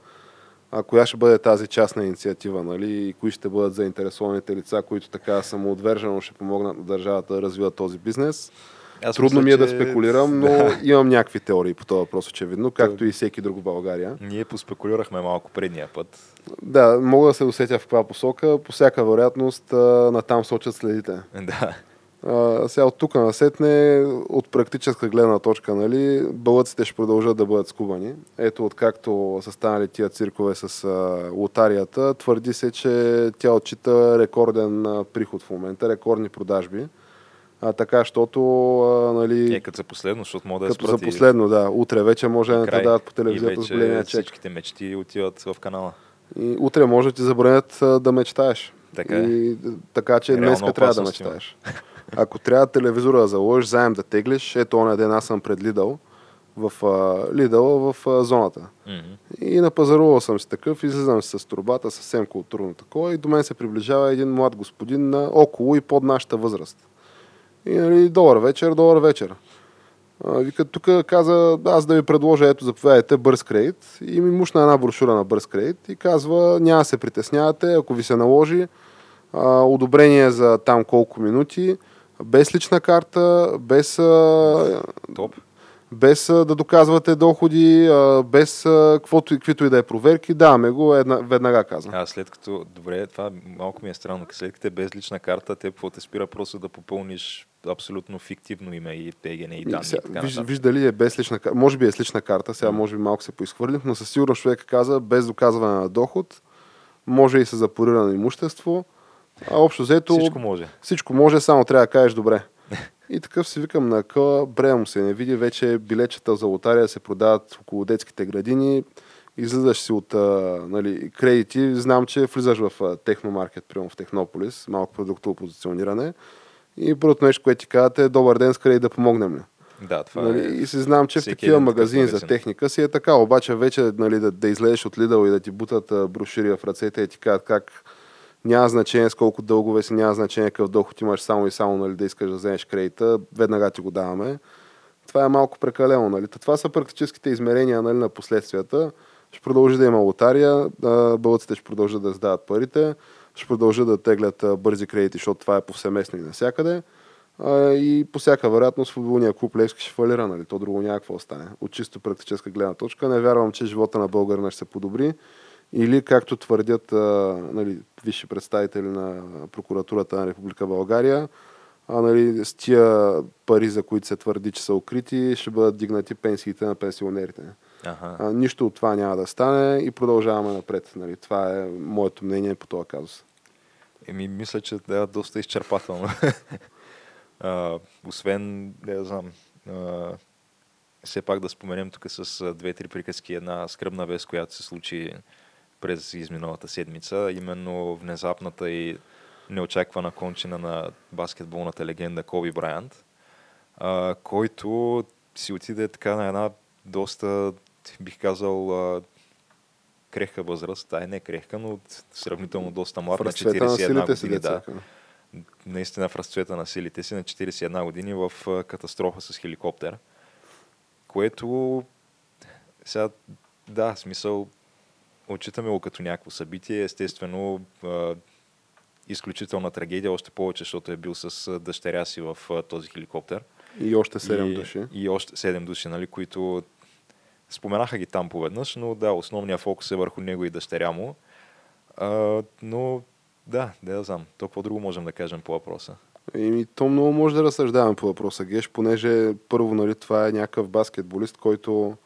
Speaker 2: А коя ще бъде тази частна инициатива, нали? И кои ще бъдат заинтересованите лица, които така самоотвержено ще помогнат на държавата да развива този бизнес.
Speaker 1: Аз
Speaker 2: Трудно
Speaker 1: мисля,
Speaker 2: ми е да спекулирам, но
Speaker 1: Да.
Speaker 2: имам някакви теории по този въпрос, очевидно, както и всеки друг в България.
Speaker 1: Ние поспекулирахме малко предния път.
Speaker 2: Да, мога да се усетя в каква посока. По всяка вероятност натам сочат следите.
Speaker 1: Да.
Speaker 2: А, сега от тук насетне, от практическа гледна точка, нали, бълъците ще продължат да бъдат скубани. Ето, откакто са станали тия циркове с а, лотарията, твърди се, че тя отчита рекорден а, приход в момента, рекордни продажби. А, така, защото, а, нали,
Speaker 1: Е, като за последно, защото мога да
Speaker 2: като за последно, да, утре вече може да те дадат по телевизията с големия чек.
Speaker 1: всичките мечти отиват в канала.
Speaker 2: И утре може да ти забранят а, да мечтаеш.
Speaker 1: Така е.
Speaker 2: и, така че
Speaker 1: Реална
Speaker 2: днеска трябва да мечтаеш. Ако трябва телевизора да заложиш, заем да теглиш, ето оня ден аз съм пред Лидъл, в а, Лидъл в а, зоната.
Speaker 1: Мгм.
Speaker 2: И напазарувал съм си такъв, излизам си с турбата, съвсем културно такова и до мен се приближава един млад господин на около и под нашата възраст. И нали, добър вечер, добър вечер. Вика, тук каза, аз да ви предложа, ето заповядайте, бърз кредит. И ми мушна една брошура на бърз кредит и казва, няма да се притеснявате, ако ви се наложи а, одобрение за там колко минути, без лична карта, без, а,
Speaker 1: Топ.
Speaker 2: Без а, да доказвате доходи, а, без а, каквото, каквито и да е проверки, даваме го, една, веднага каза.
Speaker 1: А след като, добре, това малко ми е странно, след като е без лична карта, те какво те спира просто да попълниш абсолютно фиктивно име и ПГН и данни
Speaker 2: сега,
Speaker 1: и така
Speaker 2: виж, виж дали е без лична карта. Може би е с лична карта, сега може би малко се поизхвърлих, но със сигурност човек каза без доказване на доход, може и с запорирано имущество. А общо взето
Speaker 1: Всичко може.
Speaker 2: всичко може, само трябва да кажеш добре. И такъв си викам на къла, брея му се не види, вече билетчета за лотария се продават около детските градини, излизаш си от а, нали, кредити, знам, че влизаш в а, техномаркет, примерно в Технополис, малко продуктово позициониране. И първото нещо, което ти казват е добър ден, с кредит да помогнем ли?
Speaker 1: Да, това
Speaker 2: Нали,
Speaker 1: е...
Speaker 2: и си знам, че в такива магазини за техника си е така, обаче вече нали, да, да излезеш от Lidl и да ти бутат а, брошири в ръцете и ти кажат как няма значение с колко дългове си, няма значение какъв доход имаш само и само нали, да искаш да вземеш кредита, веднага ти го даваме. Това е малко прекалено. Нали? Това са практическите измерения нали, на последствията. Ще продължи да има лотария, а, българците ще продължат да издават парите, ще продължат да теглят бързи кредити, защото това е повсеместно и навсякъде. И по всяка вероятност футболния клуб Левски ще фалира, нали? То друго няма какво да стане. От чисто практическа гледна точка не вярвам, че живота на българина ще се подобри. Или както твърдят а, нали, висши представители на прокуратурата на Република България, а, нали, с тия пари, за които се твърди, че са укрити, ще бъдат дигнати пенсиите на пенсионерите.
Speaker 1: Аха.
Speaker 2: А, нищо от това няма да стане и продължаваме напред. Нали. Това е моето мнение по този казус.
Speaker 1: Еми, мисля, че да е доста изчерпателно. а, освен, не знам, а, все пак да споменем тук с две-три приказки една скръбна вест, която се случи през изминалата седмица, именно внезапната и неочаквана кончина на баскетболната легенда Коби Брайант, а, който си отиде така на една доста, бих казал, а, крехка възраст, ай не крехка, но сравнително доста млад на
Speaker 2: разцвета на
Speaker 1: 41
Speaker 2: силите си
Speaker 1: години. Да, наистина в разцвета на силите си на 41 години в катастрофа с хеликоптер, което сега, да, смисъл, отчитаме го като някакво събитие, естествено, изключителна трагедия, още повече, защото е бил с дъщеря си в този хеликоптер.
Speaker 2: И още 7
Speaker 1: и,
Speaker 2: души.
Speaker 1: И още 7 души, нали, които споменаха ги там поведнъж, но да, основният фокус е върху него и дъщеря му. А, но да, да знам. То какво друго можем да кажем по въпроса?
Speaker 2: Еми, то много може да разсъждаваме по въпроса, Геш, понеже първо, нали, това е някакъв баскетболист, който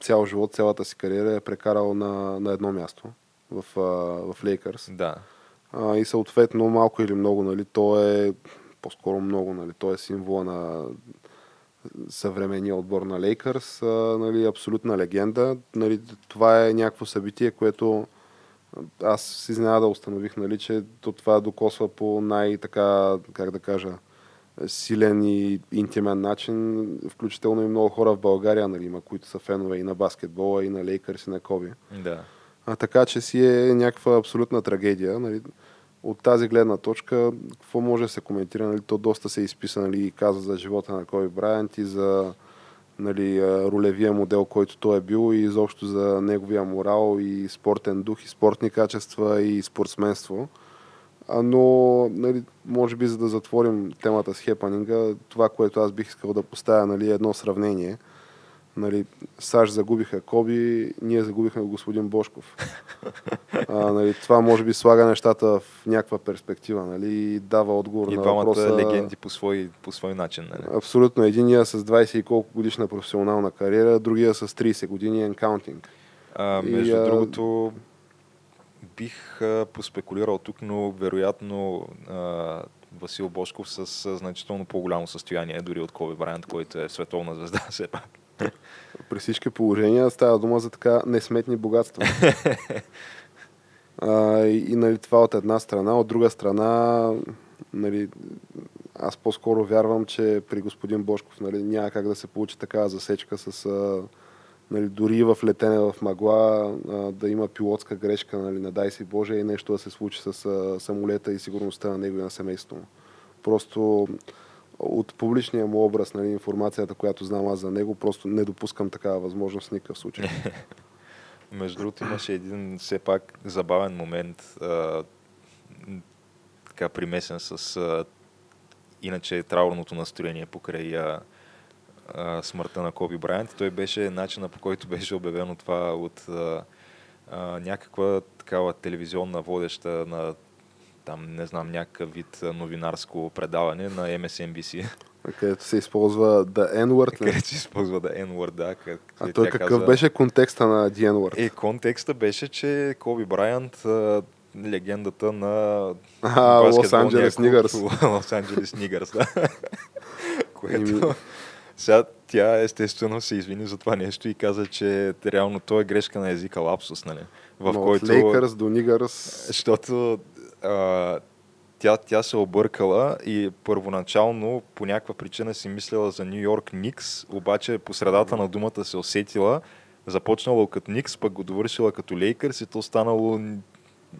Speaker 2: цял живот, цялата си кариера е прекарал на, на едно място в, а, в Лейкърс.
Speaker 1: Да.
Speaker 2: А, и съответно, малко или много, нали, то е по-скоро много, нали, той е символа на съвременния отбор на Лейкърс, нали, абсолютна легенда. Нали, това е някакво събитие, което аз с изненада установих, нали, че то това докосва по най-така, как да кажа, силен и интимен начин, включително и много хора в България, нали, има, които са фенове и на баскетбола, и на Лейкърс, и на Коби.
Speaker 1: Да.
Speaker 2: А така че си е някаква абсолютна трагедия. Нали. От тази гледна точка, какво може да се коментира? Нали, то доста се изписа нали, и каза за живота на Коби Брайант и за нали, ролевия модел, който той е бил и изобщо за неговия морал и спортен дух и спортни качества и спортсменство. Но, нали, може би за да затворим темата с хепанинга, това, което аз бих искал да поставя, нали, е едно сравнение – нали, САЩ загубиха Коби, ние загубихме господин Бошков. А, нали, това може би слага нещата в някаква перспектива нали, и дава отговор
Speaker 1: и
Speaker 2: на
Speaker 1: въпроса. легенди по свой, по свой начин. Нали?
Speaker 2: Абсолютно. Единия с 20 и колко годишна професионална кариера, другия с 30 години енкаунтинг.
Speaker 1: А, между и, другото, бих а, поспекулирал тук, но вероятно а, Васил Бошков с значително по-голямо състояние, дори от Коби Брайант, който е световна звезда все пак.
Speaker 2: При всички положения става дума за така несметни богатства. а, и, и нали, това от една страна. От друга страна, нали, аз по-скоро вярвам, че при господин Бошков нали, няма как да се получи такава засечка с... А, нали, дори в летене в мъгла а, да има пилотска грешка, нали, не дай си Боже, и нещо да се случи с а, самолета и сигурността на него и на семейството му. Просто от публичния му образ, нали, информацията, която знам аз за него, просто не допускам такава възможност в никакъв случай.
Speaker 1: Между другото имаше един все пак забавен момент, а, така примесен с а, иначе траурното настроение покрай а, а, смъртта на Коби Брайант. Той беше начина по който беше обявено това от а, а, някаква такава телевизионна водеща на там, не знам, някакъв вид новинарско предаване на MSNBC.
Speaker 2: Където се използва The N-word.
Speaker 1: Където се използва The N-word, да. Къд,
Speaker 2: а той какъв казва... беше контекста на The N-word?
Speaker 1: Е, контекста беше, че Коби Брайант, легендата на
Speaker 2: Лос Анджелес Нигърс.
Speaker 1: Лос Анджелес Нигърс, да. Което... Сега тя естествено се извини за това нещо и каза, че реално то е грешка на езика лапсус, нали?
Speaker 2: В Но който... От Лейкърс до Нигърс.
Speaker 1: Защото а, тя, тя се объркала и първоначално по някаква причина си мислила за Нью Йорк Никс, обаче по средата на думата се усетила, започнала като Никс, пък го довършила като Лейкърс и то станало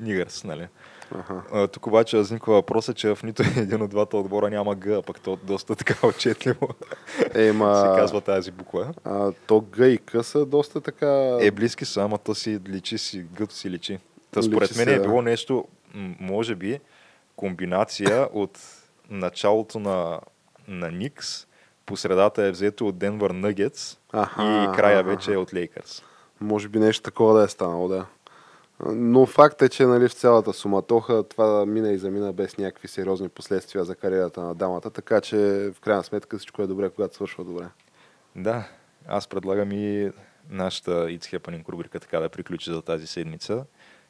Speaker 1: Нигърс, нали? Ага. Тук обаче възниква въпроса, че в нито един от двата отбора няма Г, а пък то доста така отчетливо
Speaker 2: Ема,
Speaker 1: се казва тази буква.
Speaker 2: А, то Г и К са доста така...
Speaker 1: Е, близки са, ама то си личи си, Гъто си личи. Та, според мен е било нещо може би, комбинация от началото на, на Никс, по средата е взето от Денвър Нъгетс и края вече е от Лейкърс.
Speaker 2: Може би нещо такова да е станало, да. Но факт е, че нали, в цялата суматоха това мина и замина без някакви сериозни последствия за кариерата на дамата, така че в крайна сметка всичко е добре, когато свършва добре.
Speaker 1: Да, аз предлагам и нашата It's Happening рубрика така да приключи за тази седмица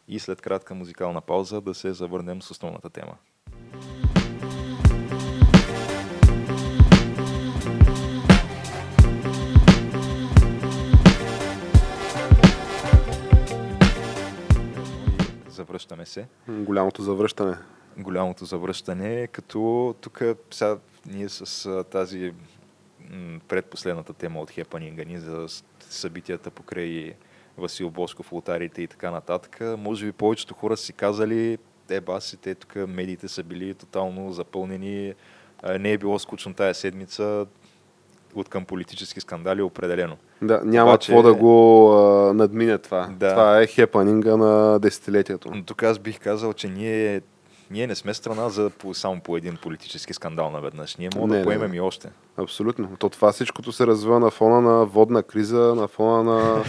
Speaker 1: и след кратка музикална пауза да се завърнем с основната тема. Завръщаме се.
Speaker 2: Голямото завръщане.
Speaker 1: Голямото завръщане, като тук сега ние с тази предпоследната тема от хепанинга ни за събитията покрай Васил Босков, лотарите и така нататък. Може би повечето хора си казали, е баси, те тук медиите са били тотално запълнени. Не е било скучно тая седмица от към политически скандали определено.
Speaker 2: Да, няма Обаче... какво да го а, надмине това. Да. Това е хепанинга на десетилетието.
Speaker 1: Но тук аз бих казал, че ние, ние не сме страна за по, само по един политически скандал наведнъж. Ние можем да поемем не. и още.
Speaker 2: Абсолютно. То това всичкото се развива на фона на водна криза, на фона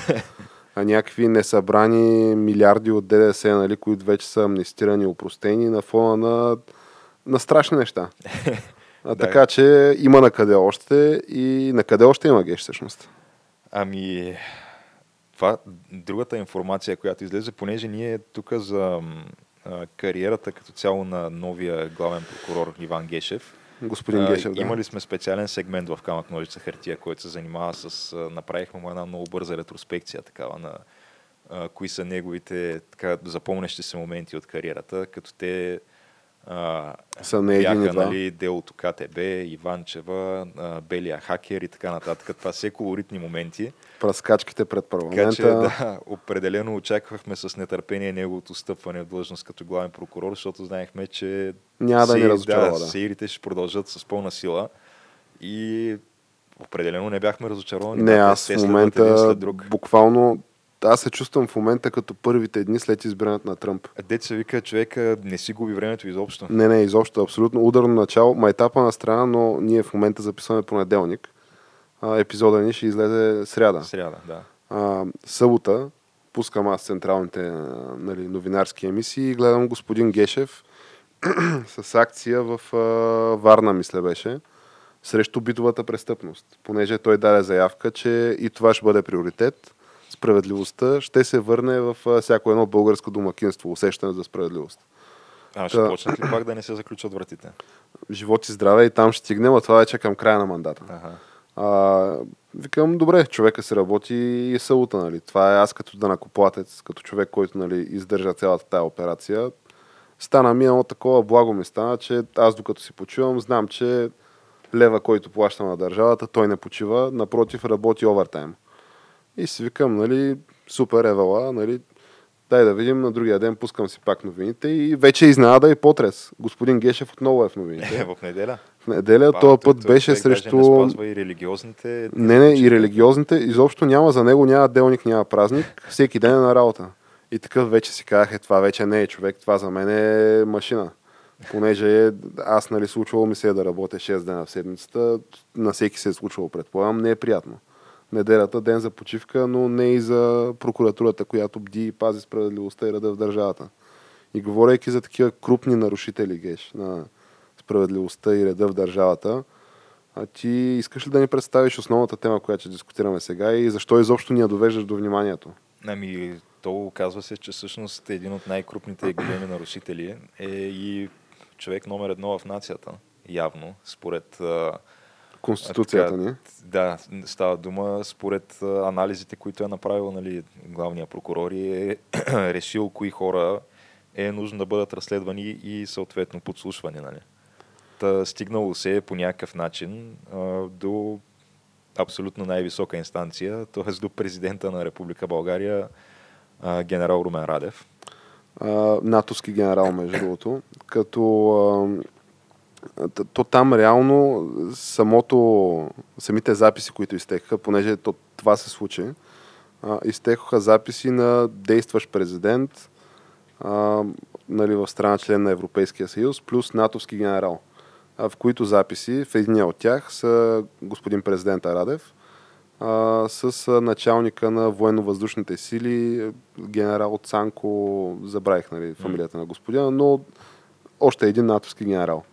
Speaker 2: на някакви несъбрани милиарди от ДДС, нали, които вече са амнистирани и упростени на фона на, на страшни неща. А, така че има на къде още и на къде още има геш всъщност.
Speaker 1: Ами, това, другата информация, която излезе, понеже ние тук за а, кариерата като цяло на новия главен прокурор Иван Гешев,
Speaker 2: Господин Гешев, да.
Speaker 1: Имали сме специален сегмент в Камък Ножица хартия, който се занимава с... Направихме му една много бърза ретроспекция такава на а, кои са неговите така, запомнящи се моменти от кариерата, като те а,
Speaker 2: Са не един
Speaker 1: бяха нали, делото КТБ, Иванчева, а, Белия хакер и така нататък. Това все колоритни моменти.
Speaker 2: Праскачките пред
Speaker 1: Така
Speaker 2: парламента.
Speaker 1: че да, определено очаквахме с нетърпение неговото стъпване в длъжност като главен прокурор, защото знаехме, че
Speaker 2: Няма да ни разочарова,
Speaker 1: Да,
Speaker 2: да.
Speaker 1: сеирите ще продължат с пълна сила и определено не бяхме разочаровани.
Speaker 2: Не, аз в момента
Speaker 1: един след друг.
Speaker 2: буквално аз се чувствам в момента като първите дни след избирането на Тръмп.
Speaker 1: Дет се вика, човека не си губи времето изобщо.
Speaker 2: Не, не, изобщо, абсолютно ударно начало. Майтапа на страна, но ние в момента записваме понеделник. А, епизода ни ще излезе сряда.
Speaker 1: Сряда, да.
Speaker 2: А, събота пускам аз централните нали, новинарски емисии и гледам господин Гешев с акция в а, Варна, мисля беше, срещу битовата престъпност. Понеже той даде заявка, че и това ще бъде приоритет. Справедливостта ще се върне в всяко едно българско домакинство. Усещане за справедливост.
Speaker 1: А ще
Speaker 2: Та-
Speaker 1: почнат ли пак да не се заключат вратите?
Speaker 2: Живот и здраве и там ще стигнем, а това вече към края на мандата.
Speaker 1: Ага.
Speaker 2: А, викам, добре, човека се работи и е събота, нали. Това е аз като данакоплатец, като човек, който нали, издържа цялата тая операция. Стана ми едно такова благо ми стана, че аз докато си почивам, знам, че лева, който плаща на държавата, той не почива, напротив, работи овертайм. И си викам, нали, супер евала, нали, дай да видим, на другия ден пускам си пак новините и вече изненада и потрес. Господин Гешев отново е в новините.
Speaker 1: в неделя.
Speaker 2: В неделя този
Speaker 1: той-
Speaker 2: път
Speaker 1: той
Speaker 2: беше
Speaker 1: даже
Speaker 2: срещу...
Speaker 1: Не и религиозните.
Speaker 2: Не, не, и религиозните, изобщо няма, за него няма делник, няма празник, всеки ден е на работа. И такъв вече си казах, е, това вече не е човек, това за мен е машина. Понеже е, аз, нали, случвало ми се е да работя 6 дена в седмицата, на всеки се е случвало, предполагам, не е приятно. Неделята ден за почивка, но не и за прокуратурата, която бди и пази справедливостта и реда в държавата. И говорейки за такива крупни нарушители, геш, на справедливостта и реда в държавата, а ти искаш ли да ни представиш основната тема, която ще дискутираме сега и защо изобщо ни я довеждаш до вниманието?
Speaker 1: Ами, то оказва се, че всъщност един от най-крупните големи нарушители е и човек номер едно в нацията. Явно, според...
Speaker 2: Конституцията
Speaker 1: така,
Speaker 2: ни.
Speaker 1: Да, става дума според анализите, които е направил нали, главния прокурор и е решил кои хора е нужно да бъдат разследвани и съответно подслушвани. Нали. Та, стигнало се е по някакъв начин а, до абсолютно най-висока инстанция, т.е. до президента на Република България, а, генерал Румен Радев.
Speaker 2: а, натовски генерал, между другото, като а, то там реално самото, самите записи, които изтекаха, понеже то, това се случи, а, изтекоха записи на действащ президент а, нали, в страна член на Европейския съюз, плюс натовски генерал, а, в които записи, в единия от тях са господин президента Радев, а, с началника на военно-въздушните сили, генерал Цанко, забравих нали, фамилията на господина, но още един натовски генерал.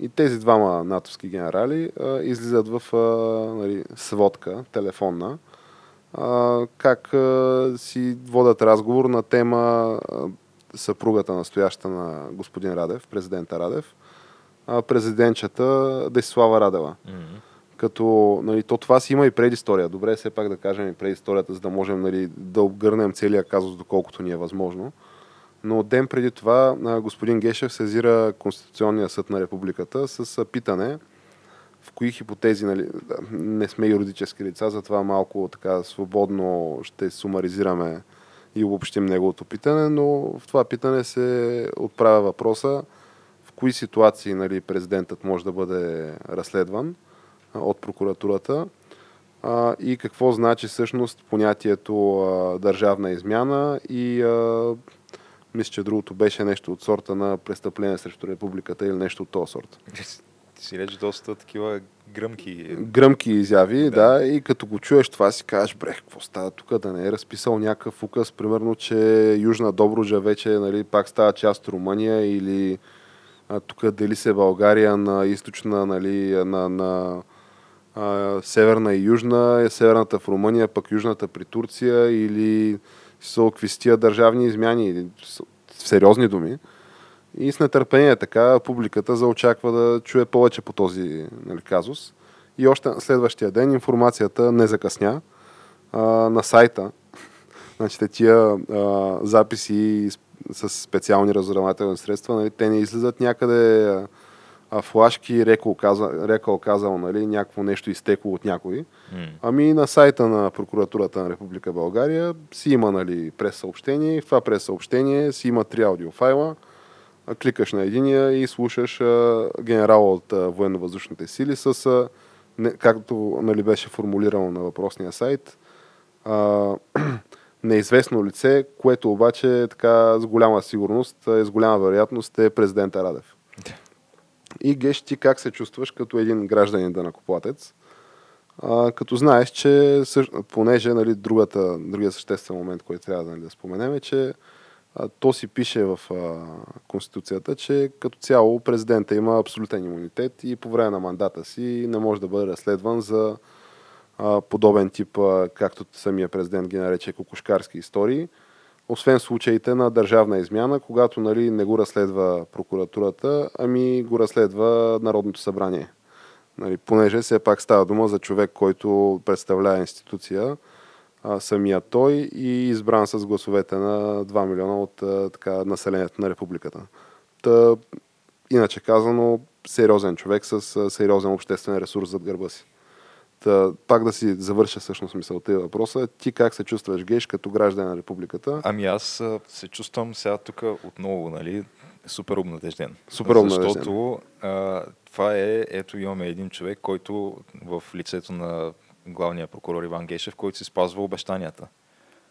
Speaker 2: И тези двама натовски генерали а, излизат в а, нали, сводка, телефонна, а, как а, си водят разговор на тема а, съпругата настояща на господин Радев, президента Радев, а, президентчата Десислава Радева. Като нали, то това си има и предистория. Добре е все пак да кажем и предисторията, за да можем нали, да обгърнем целия казус, доколкото ни е възможно. Но ден преди това господин Гешев сезира Конституционния съд на републиката с питане в кои хипотези, нали, не сме юридически лица, затова малко така свободно ще сумаризираме и обобщим неговото питане, но в това питане се отправя въпроса в кои ситуации нали, президентът може да бъде разследван от прокуратурата а, и какво значи всъщност понятието а, държавна измяна и а, мисля, че другото беше нещо от сорта на престъпление срещу републиката или нещо от този сорт.
Speaker 1: Ти си реч доста такива гръмки.
Speaker 2: Гръмки изяви,
Speaker 1: Да.
Speaker 2: да. и като го чуеш това си кажеш, брех, какво става тук, да не е разписал някакъв указ, примерно, че Южна Добруджа вече нали, пак става част от Румъния или а, тук дели се България на източна, нали, на, на а, северна и южна, северната в Румъния, пък южната при Турция или са оквистия държавни измяни, сериозни думи. И с нетърпение така публиката заочаква да чуе повече по този нали, казус. И още на следващия ден информацията не закъсня. А, на сайта Значи тия а, записи с специални разузнавателни средства, нали, те не излизат някъде а, флашки, рекал, каза, рекал казал, нали, някакво нещо изтекло от някой.
Speaker 1: М.
Speaker 2: Ами на сайта на прокуратурата на Република България си има нали, прес-съобщение и в това прес-съобщение си има три аудиофайла. Кликаш на единия и слушаш а, генерала от военно-въздушните сили с, а, не, както нали, беше формулирано на въпросния сайт, а, неизвестно лице, което обаче така с голяма сигурност и с голяма вероятност е президента Радев. И геш ти как се чувстваш като един гражданин данакоплатец, а, като знаеш, че понеже нали, другата, другия съществен момент, който трябва нали, да споменем е, че а, то си пише в а, Конституцията, че като цяло президента има абсолютен имунитет и по време на мандата си не може да бъде разследван за а, подобен тип, а, както самия президент ги нарече, кокошкарски истории, освен случаите на държавна измяна, когато нали, не го разследва прокуратурата, ами го разследва Народното събрание. Нали, понеже все пак става дума за човек, който представлява институция, а, самия той и избран с гласовете на 2 милиона от а, така, населението на републиката. Та, иначе казано, сериозен човек с а, сериозен обществен ресурс зад гърба си. Та, пак да си завърша всъщност мисълта и въпроса. Ти как се чувстваш геш като граждан на републиката?
Speaker 1: Ами аз се чувствам сега тук отново, нали, супер обнадежден.
Speaker 2: Супер обнадежден.
Speaker 1: Защото а, това е, ето имаме един човек, който в лицето на главния прокурор Иван Гешев, който си спазва обещанията.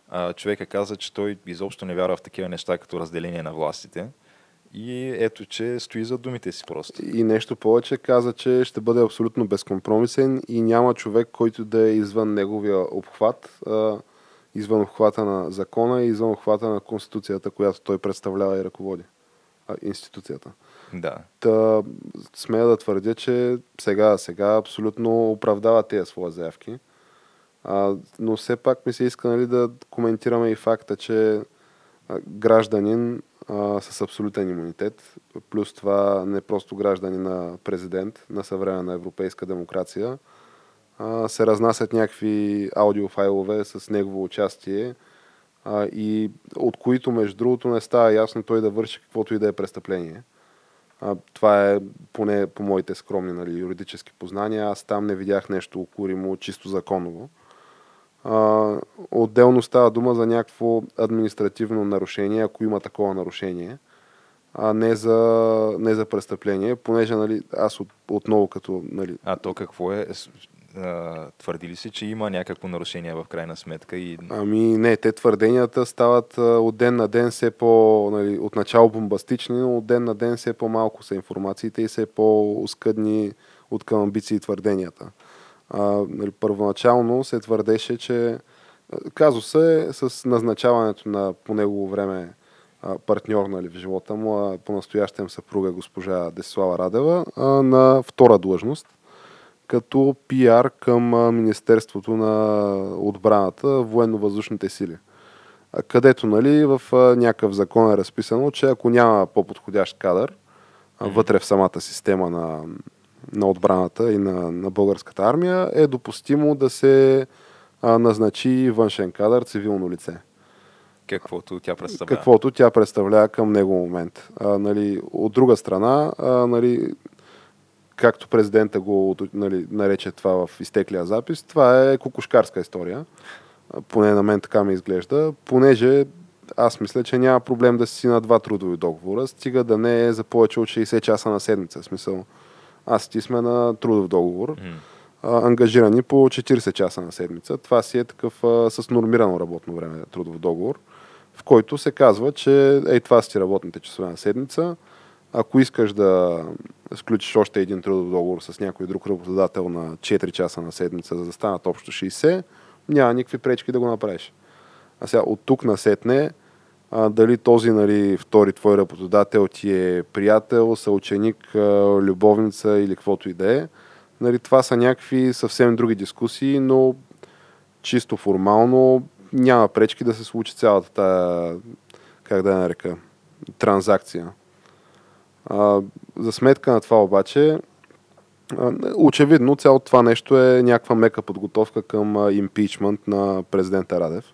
Speaker 1: А, човека каза, че той изобщо не вярва в такива неща, като разделение на властите. И ето, че стои за думите си просто.
Speaker 2: И нещо повече каза, че ще бъде абсолютно безкомпромисен и няма човек, който да е извън неговия обхват, извън обхвата на закона и извън обхвата на Конституцията, която той представлява и ръководи. Институцията.
Speaker 1: Да.
Speaker 2: Та, смея да твърдя, че сега, сега абсолютно оправдава тези свои заявки. А, но все пак ми се иска нали, да коментираме и факта, че гражданин а, с абсолютен имунитет, плюс това не просто гражданин на президент на съвременна европейска демокрация, а, се разнасят някакви аудиофайлове с негово участие а, и от които, между другото, не става ясно той да върши каквото и да е престъпление. А, това е поне по моите скромни нали, юридически познания. Аз там не видях нещо укоримо, чисто законово. А, отделно става дума за някакво административно нарушение, ако има такова нарушение, а не за, не за престъпление, понеже нали, аз от, отново като... Нали,
Speaker 1: А то какво е? Твърди ли си, че има някакво нарушение в крайна сметка и
Speaker 2: Ами не, те твърденията стават от ден на ден все по, нали, отначало бомбастични, но от ден на ден все по-малко са информациите и все по-оскъдни от към амбиции и твърденията. А, нали, първоначално се твърдеше, че а, казуса е с назначаването на по негово време партньор нали, в живота му, а по-настоящем съпруга госпожа Десислава Радева, а, на втора длъжност като пиар към Министерството на отбраната, военно-въздушните сили. Където нали, в някакъв закон е разписано, че ако няма по-подходящ кадър вътре в самата система на, на отбраната и на, на българската армия, е допустимо да се а, назначи външен кадър, цивилно лице.
Speaker 1: каквото тя представлява?
Speaker 2: Каквото тя представлява към него момент. А, нали, от друга страна, а, нали, както президента го нали, нарече това в изтеклия запис, това е кукушкарска история. Поне на мен така ми изглежда, понеже аз мисля, че няма проблем да си на два трудови договора, стига да не е за повече от 60 часа на седмица. В Смисъл, аз ти сме на трудов договор, а, ангажирани по 40 часа на седмица. Това си е такъв а, с нормирано работно време трудов договор, в който се казва, че ей това са ти работните часове на седмица. Ако искаш да сключиш още един трудов договор с някой друг работодател на 4 часа на седмица, за да станат общо 60, няма никакви пречки да го направиш. А сега от тук насетне, а, дали този нали, втори твой работодател ти е приятел, съученик, любовница или каквото и да е, нали, това са някакви съвсем други дискусии, но чисто формално няма пречки да се случи цялата тая, как да я нарека, транзакция. А, за сметка на това обаче, очевидно цялото това нещо е някаква мека подготовка към импичмент на президента Радев.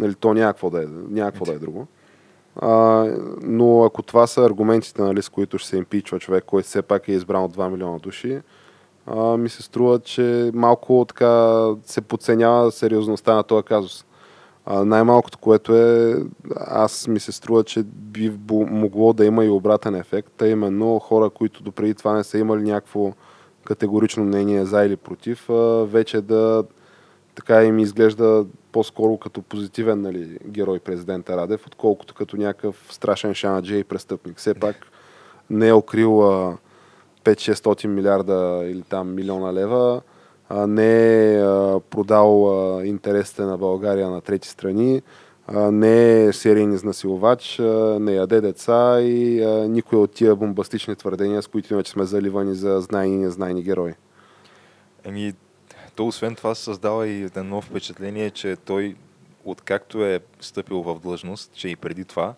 Speaker 2: Нали, то някакво да е, някакво да е друго. А, но ако това са аргументите, нали, с които ще се импичва човек, който все пак е избран от 2 милиона души, а, ми се струва, че малко така се подценява сериозността на този казус. А, най-малкото, което е, аз ми се струва, че би могло да има и обратен ефект, а именно хора, които допреди това не са имали някакво категорично мнение за или против, а, вече да така им изглежда по-скоро като позитивен нали, герой президента Радев, отколкото като някакъв страшен шанаджи и престъпник. Все пак не е укрил 5-600 милиарда или там милиона лева, а, не е а, продал а, интересите на България на трети страни, а, не е серийен изнасилвач, а, не яде деца и а, никой от тия бомбастични твърдения, с които иначе сме заливани за знайни и незнайни герои.
Speaker 1: Еми, то освен това създава и едно впечатление, че той, откакто е стъпил в длъжност, че и преди това,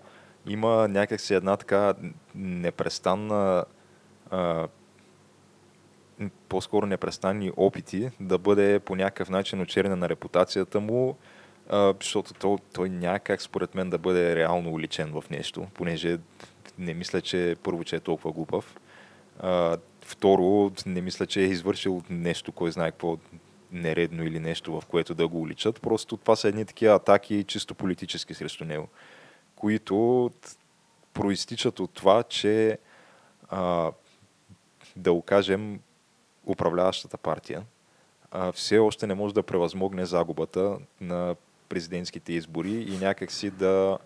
Speaker 1: има някакси една така непрестанна а, по-скоро непрестанни опити да бъде по някакъв начин очерена на репутацията му, а, защото той, той няма как според мен да бъде реално уличен в нещо, понеже не мисля, че първо, че е толкова глупав. А, второ, не мисля, че е извършил нещо, кой знае какво нередно или нещо, в което да го уличат. Просто това са едни такива атаки чисто политически срещу него, които проистичат от това, че а, да окажем управляващата партия а, все още не може да превъзмогне загубата на президентските избори и някакси да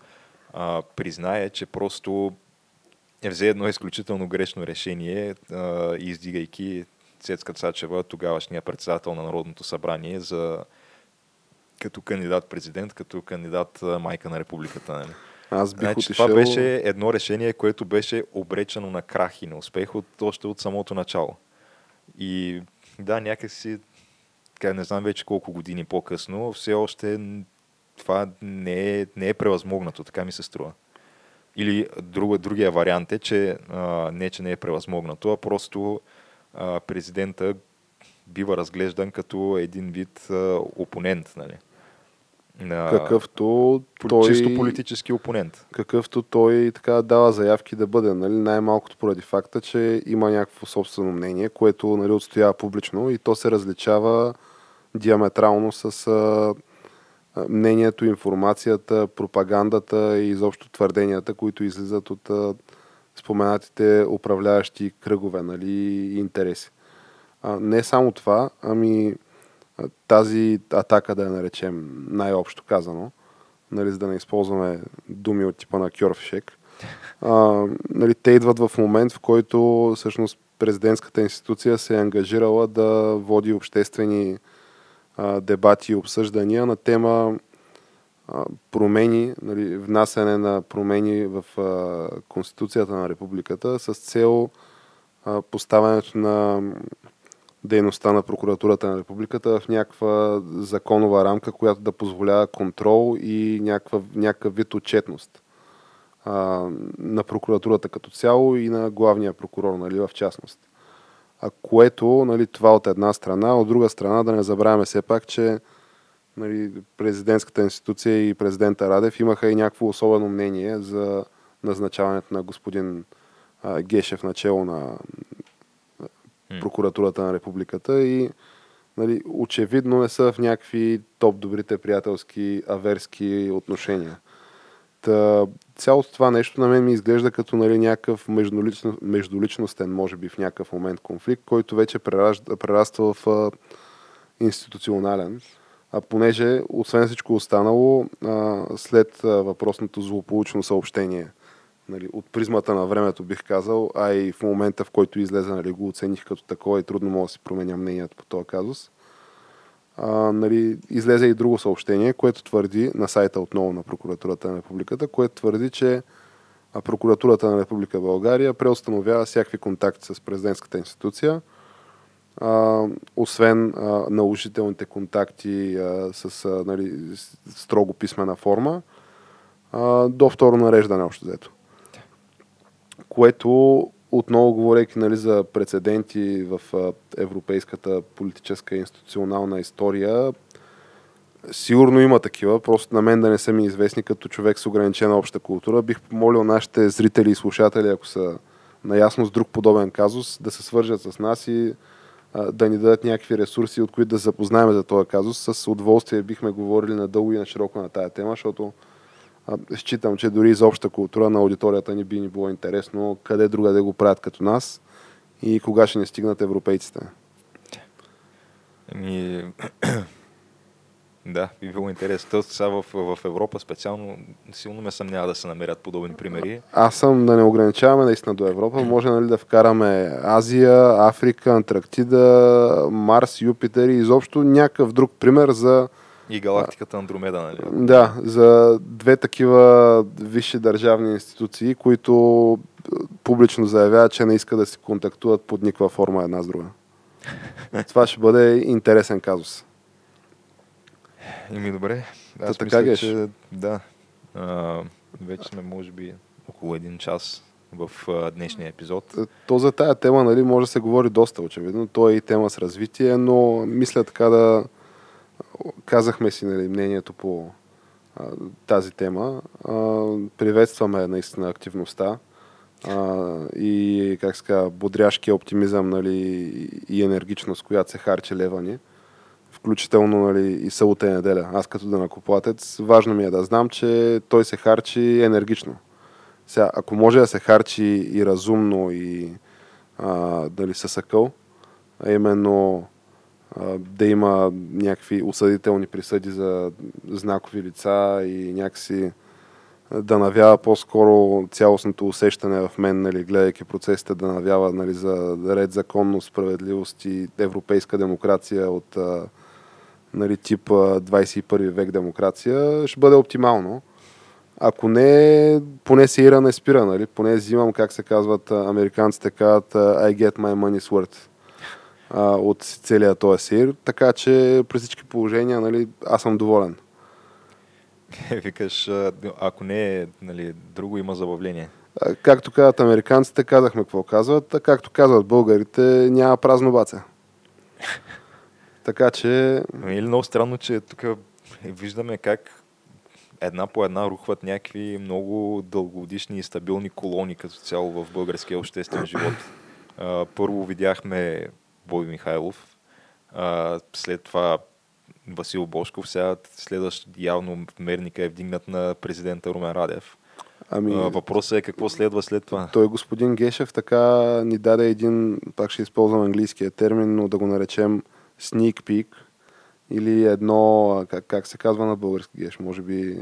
Speaker 1: а, признае, че просто е взе едно изключително грешно решение, а, издигайки Цецка Цачева, тогавашния председател на Народното събрание, за като кандидат-президент, като кандидат майка на републиката. Нали?
Speaker 2: Аз бих
Speaker 1: значи,
Speaker 2: отишел...
Speaker 1: Това беше едно решение, което беше обречено на крах и на успех от, още от самото начало. И да, някакси, така не знам вече колко години по-късно, все още това не е, не е превъзмогнато, така ми се струва. Или друга, другия вариант е, че а, не, че не е превъзмогнато, а просто а, президента бива разглеждан като един вид а, опонент, нали?
Speaker 2: На... Какъвто той...
Speaker 1: Чисто политически опонент.
Speaker 2: Какъвто той така дава заявки да бъде, нали? най-малкото поради факта, че има някакво собствено мнение, което нали, отстоява публично и то се различава диаметрално с а, мнението, информацията, пропагандата и изобщо твърденията, които излизат от а, споменатите управляващи кръгове нали, и интереси. А, не само това, ами тази атака, да я наречем най-общо казано, нали, за да не използваме думи от типа на Кьорфишек, а, нали, те идват в момент, в който всъщност президентската институция се е ангажирала да води обществени а, дебати и обсъждания на тема промени, нали, внасяне на промени в а, Конституцията на републиката с цел а, поставянето на дейността на прокуратурата на републиката в някаква законова рамка, която да позволява контрол и някаква, някакъв вид отчетност а, на прокуратурата като цяло и на главния прокурор, нали, в частност. А което, нали, това от една страна, от друга страна да не забравяме все пак, че нали, президентската институция и президента Радев имаха и някакво особено мнение за назначаването на господин а, Гешев начало на прокуратурата на републиката и нали, очевидно не са в някакви топ добрите приятелски аверски отношения. Та, цялото това нещо на мен ми изглежда като нали, някакъв междулично, междуличностен, може би в някакъв момент конфликт, който вече прераства в а, институционален. А понеже, освен всичко останало, а, след а, въпросното злополучно съобщение нали, от призмата на времето бих казал, а и в момента в който излезе нали, го оцених като такова и трудно мога да си променя мнението по този казус. А, нали, излезе и друго съобщение, което твърди на сайта отново на Прокуратурата на Републиката, което твърди, че Прокуратурата на Република България преустановява всякакви контакти с президентската институция, а, освен а, наложителните контакти а, с а, нали, строго писмена форма, а, до второ нареждане още взето което отново говорейки нали, за прецеденти в европейската политическа и институционална история, Сигурно има такива, просто на мен да не са ми известни като човек с ограничена обща култура. Бих помолил нашите зрители и слушатели, ако са наясно с друг подобен казус, да се свържат с нас и а, да ни дадат някакви ресурси, от които да запознаем за този казус. С удоволствие бихме говорили надълго и на широко на тая тема, защото считам, че дори за обща култура на аудиторията ни би ни било интересно къде друга да го правят като нас и кога ще ни стигнат европейците.
Speaker 1: Ами, да, би било интересно. То сега в, в Европа специално силно ме съмнява да се намерят подобни примери.
Speaker 2: Аз съм да не ограничаваме наистина до Европа. Може нали, да вкараме Азия, Африка, Антарктида, Марс, Юпитер и изобщо някакъв друг пример за
Speaker 1: И галактиката Андромеда, нали?
Speaker 2: Да, за две такива висши държавни институции, които публично заявяват, че не искат да се контактуват под никаква форма една с друга. Това ще бъде интересен казус.
Speaker 1: Ими добре. Аз
Speaker 2: Та
Speaker 1: мисля,
Speaker 2: така,
Speaker 1: че да. А, вече сме, може би, около един час в а, днешния епизод.
Speaker 2: То за тая тема нали, може да се говори доста, очевидно. То е и тема с развитие, но мисля така да казахме си нали, мнението по а, тази тема. А, приветстваме наистина активността а, и как ска, бодряшкия оптимизъм нали, и енергичност, която се харчи лева ни. Включително нали, и събота и неделя. Аз като данакоплатец, важно ми е да знам, че той се харчи енергично. Сега, ако може да се харчи и разумно и а, дали със акъл, а именно а, да има някакви осъдителни присъди за знакови лица и някакси да навява по-скоро цялостното усещане в мен, нали, гледайки процесите, да навява нали, за ред, законност, справедливост и европейска демокрация от а, нали, тип а, 21 век демокрация, ще бъде оптимално. Ако не, поне се ира не спира, нали? Поне взимам, как се казват американците, казват I get my money's worth а, от целия този сир. Така че при всички положения, нали, аз съм доволен.
Speaker 1: Викаш, а, ако не е нали, друго, има забавление.
Speaker 2: Както казват американците, казахме какво казват, а както казват българите, няма празно баца. Така че,
Speaker 1: Ами, Или много странно, че тук виждаме как една по една рухват някакви много дългогодишни и стабилни колони като цяло в българския обществен живот. А, Първо видяхме Бой Михайлов, а, след това Васил Бошков, сега следващ явно мерника е вдигнат на президента Румен Радев.
Speaker 2: ами,
Speaker 1: Въпросът е какво следва след това.
Speaker 2: той господин Гешев така ни даде един, пак ще използвам английския термин, но да го наречем sneak peek или едно, как, как се казва на български геш, може би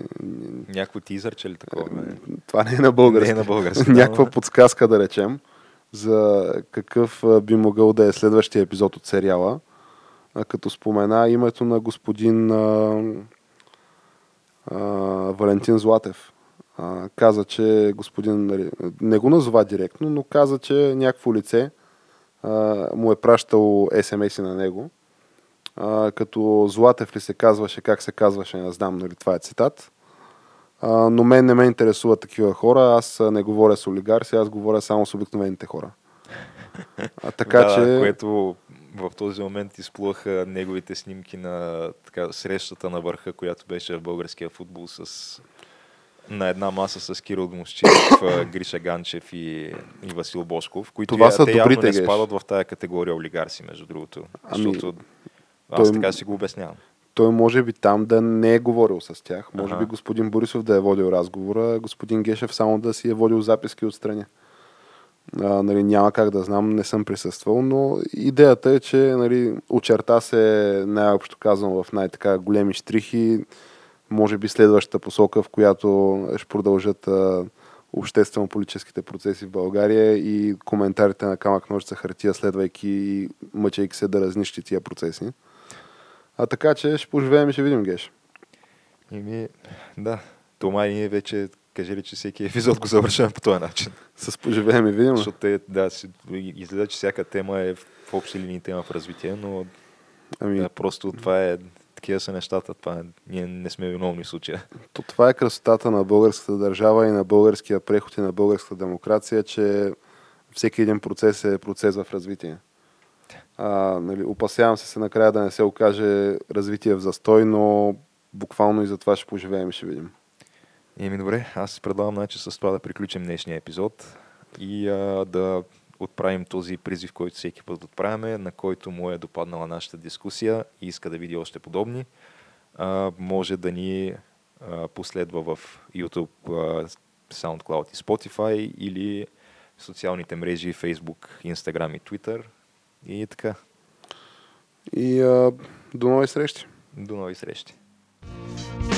Speaker 1: Някакво тизърче ли такова? бе?
Speaker 2: това не е на български.
Speaker 1: Не е на български,
Speaker 2: Някаква подсказка да речем за какъв би могъл да е следващия епизод от сериала. Като спомена името на господин а, а, Валентин Златев. А, каза, че господин, нали, не го назова директно, но каза, че някакво лице а, му е пращал смс на него. А, като Златев ли се казваше, как се казваше, не знам, нали, това е цитат. А, но мен не ме интересуват такива хора. Аз не говоря с олигарси, аз говоря само с обикновените хора. А, така
Speaker 1: да,
Speaker 2: че...
Speaker 1: което в този момент изплуваха неговите снимки на така, срещата на върха, която беше в българския футбол с на една маса с Кирил а, Гриша Ганчев и, и Васил Бошков, които
Speaker 2: Това
Speaker 1: я-
Speaker 2: са
Speaker 1: те явно
Speaker 2: добрите,
Speaker 1: не
Speaker 2: Геш.
Speaker 1: спадат в тая категория олигарси, между другото.
Speaker 2: Ами,
Speaker 1: защото аз
Speaker 2: той-
Speaker 1: така си го обяснявам.
Speaker 2: Той може би там да не е говорил с тях. Може
Speaker 1: Аха.
Speaker 2: би господин Борисов да е водил разговора, господин Гешев само да си е водил записки отстрани. А, нали, няма как да знам, не съм присъствал, но идеята е, че нали, очерта се най-общо казвам в най-така големи штрихи, може би следващата посока, в която ще продължат а, обществено-политическите процеси в България и коментарите на камък ножица хартия, следвайки и мъчейки се да разнищи тия процеси. А така че ще поживеем и ще видим, Геш.
Speaker 1: Ими, да, това и ние вече кажели, че всеки епизод го завършваме по този начин.
Speaker 2: С поживеем и видим.
Speaker 1: Защото те, да, си, изгледа, че всяка тема е в общи линии тема в развитие, но
Speaker 2: Ами,
Speaker 1: да, просто това е, такива са нещата, това е, ние не сме виновни в случая.
Speaker 2: то, това е красотата на българската държава и на българския преход и на българската демокрация, че всеки един процес е процес в развитие. А, нали, опасявам се се накрая да не се окаже развитие в застой, но буквално и за това ще поживеем и ще видим.
Speaker 1: Еми добре, аз предлагам значи с това да приключим днешния епизод и а, да отправим този призив, който всеки път отправяме, на който му е допаднала нашата дискусия и иска да види още подобни. А, може да ни а, последва в YouTube, а, SoundCloud и Spotify или социалните мрежи Facebook, Instagram и Twitter и така.
Speaker 2: И а, до нови срещи.
Speaker 1: До нови срещи. thank you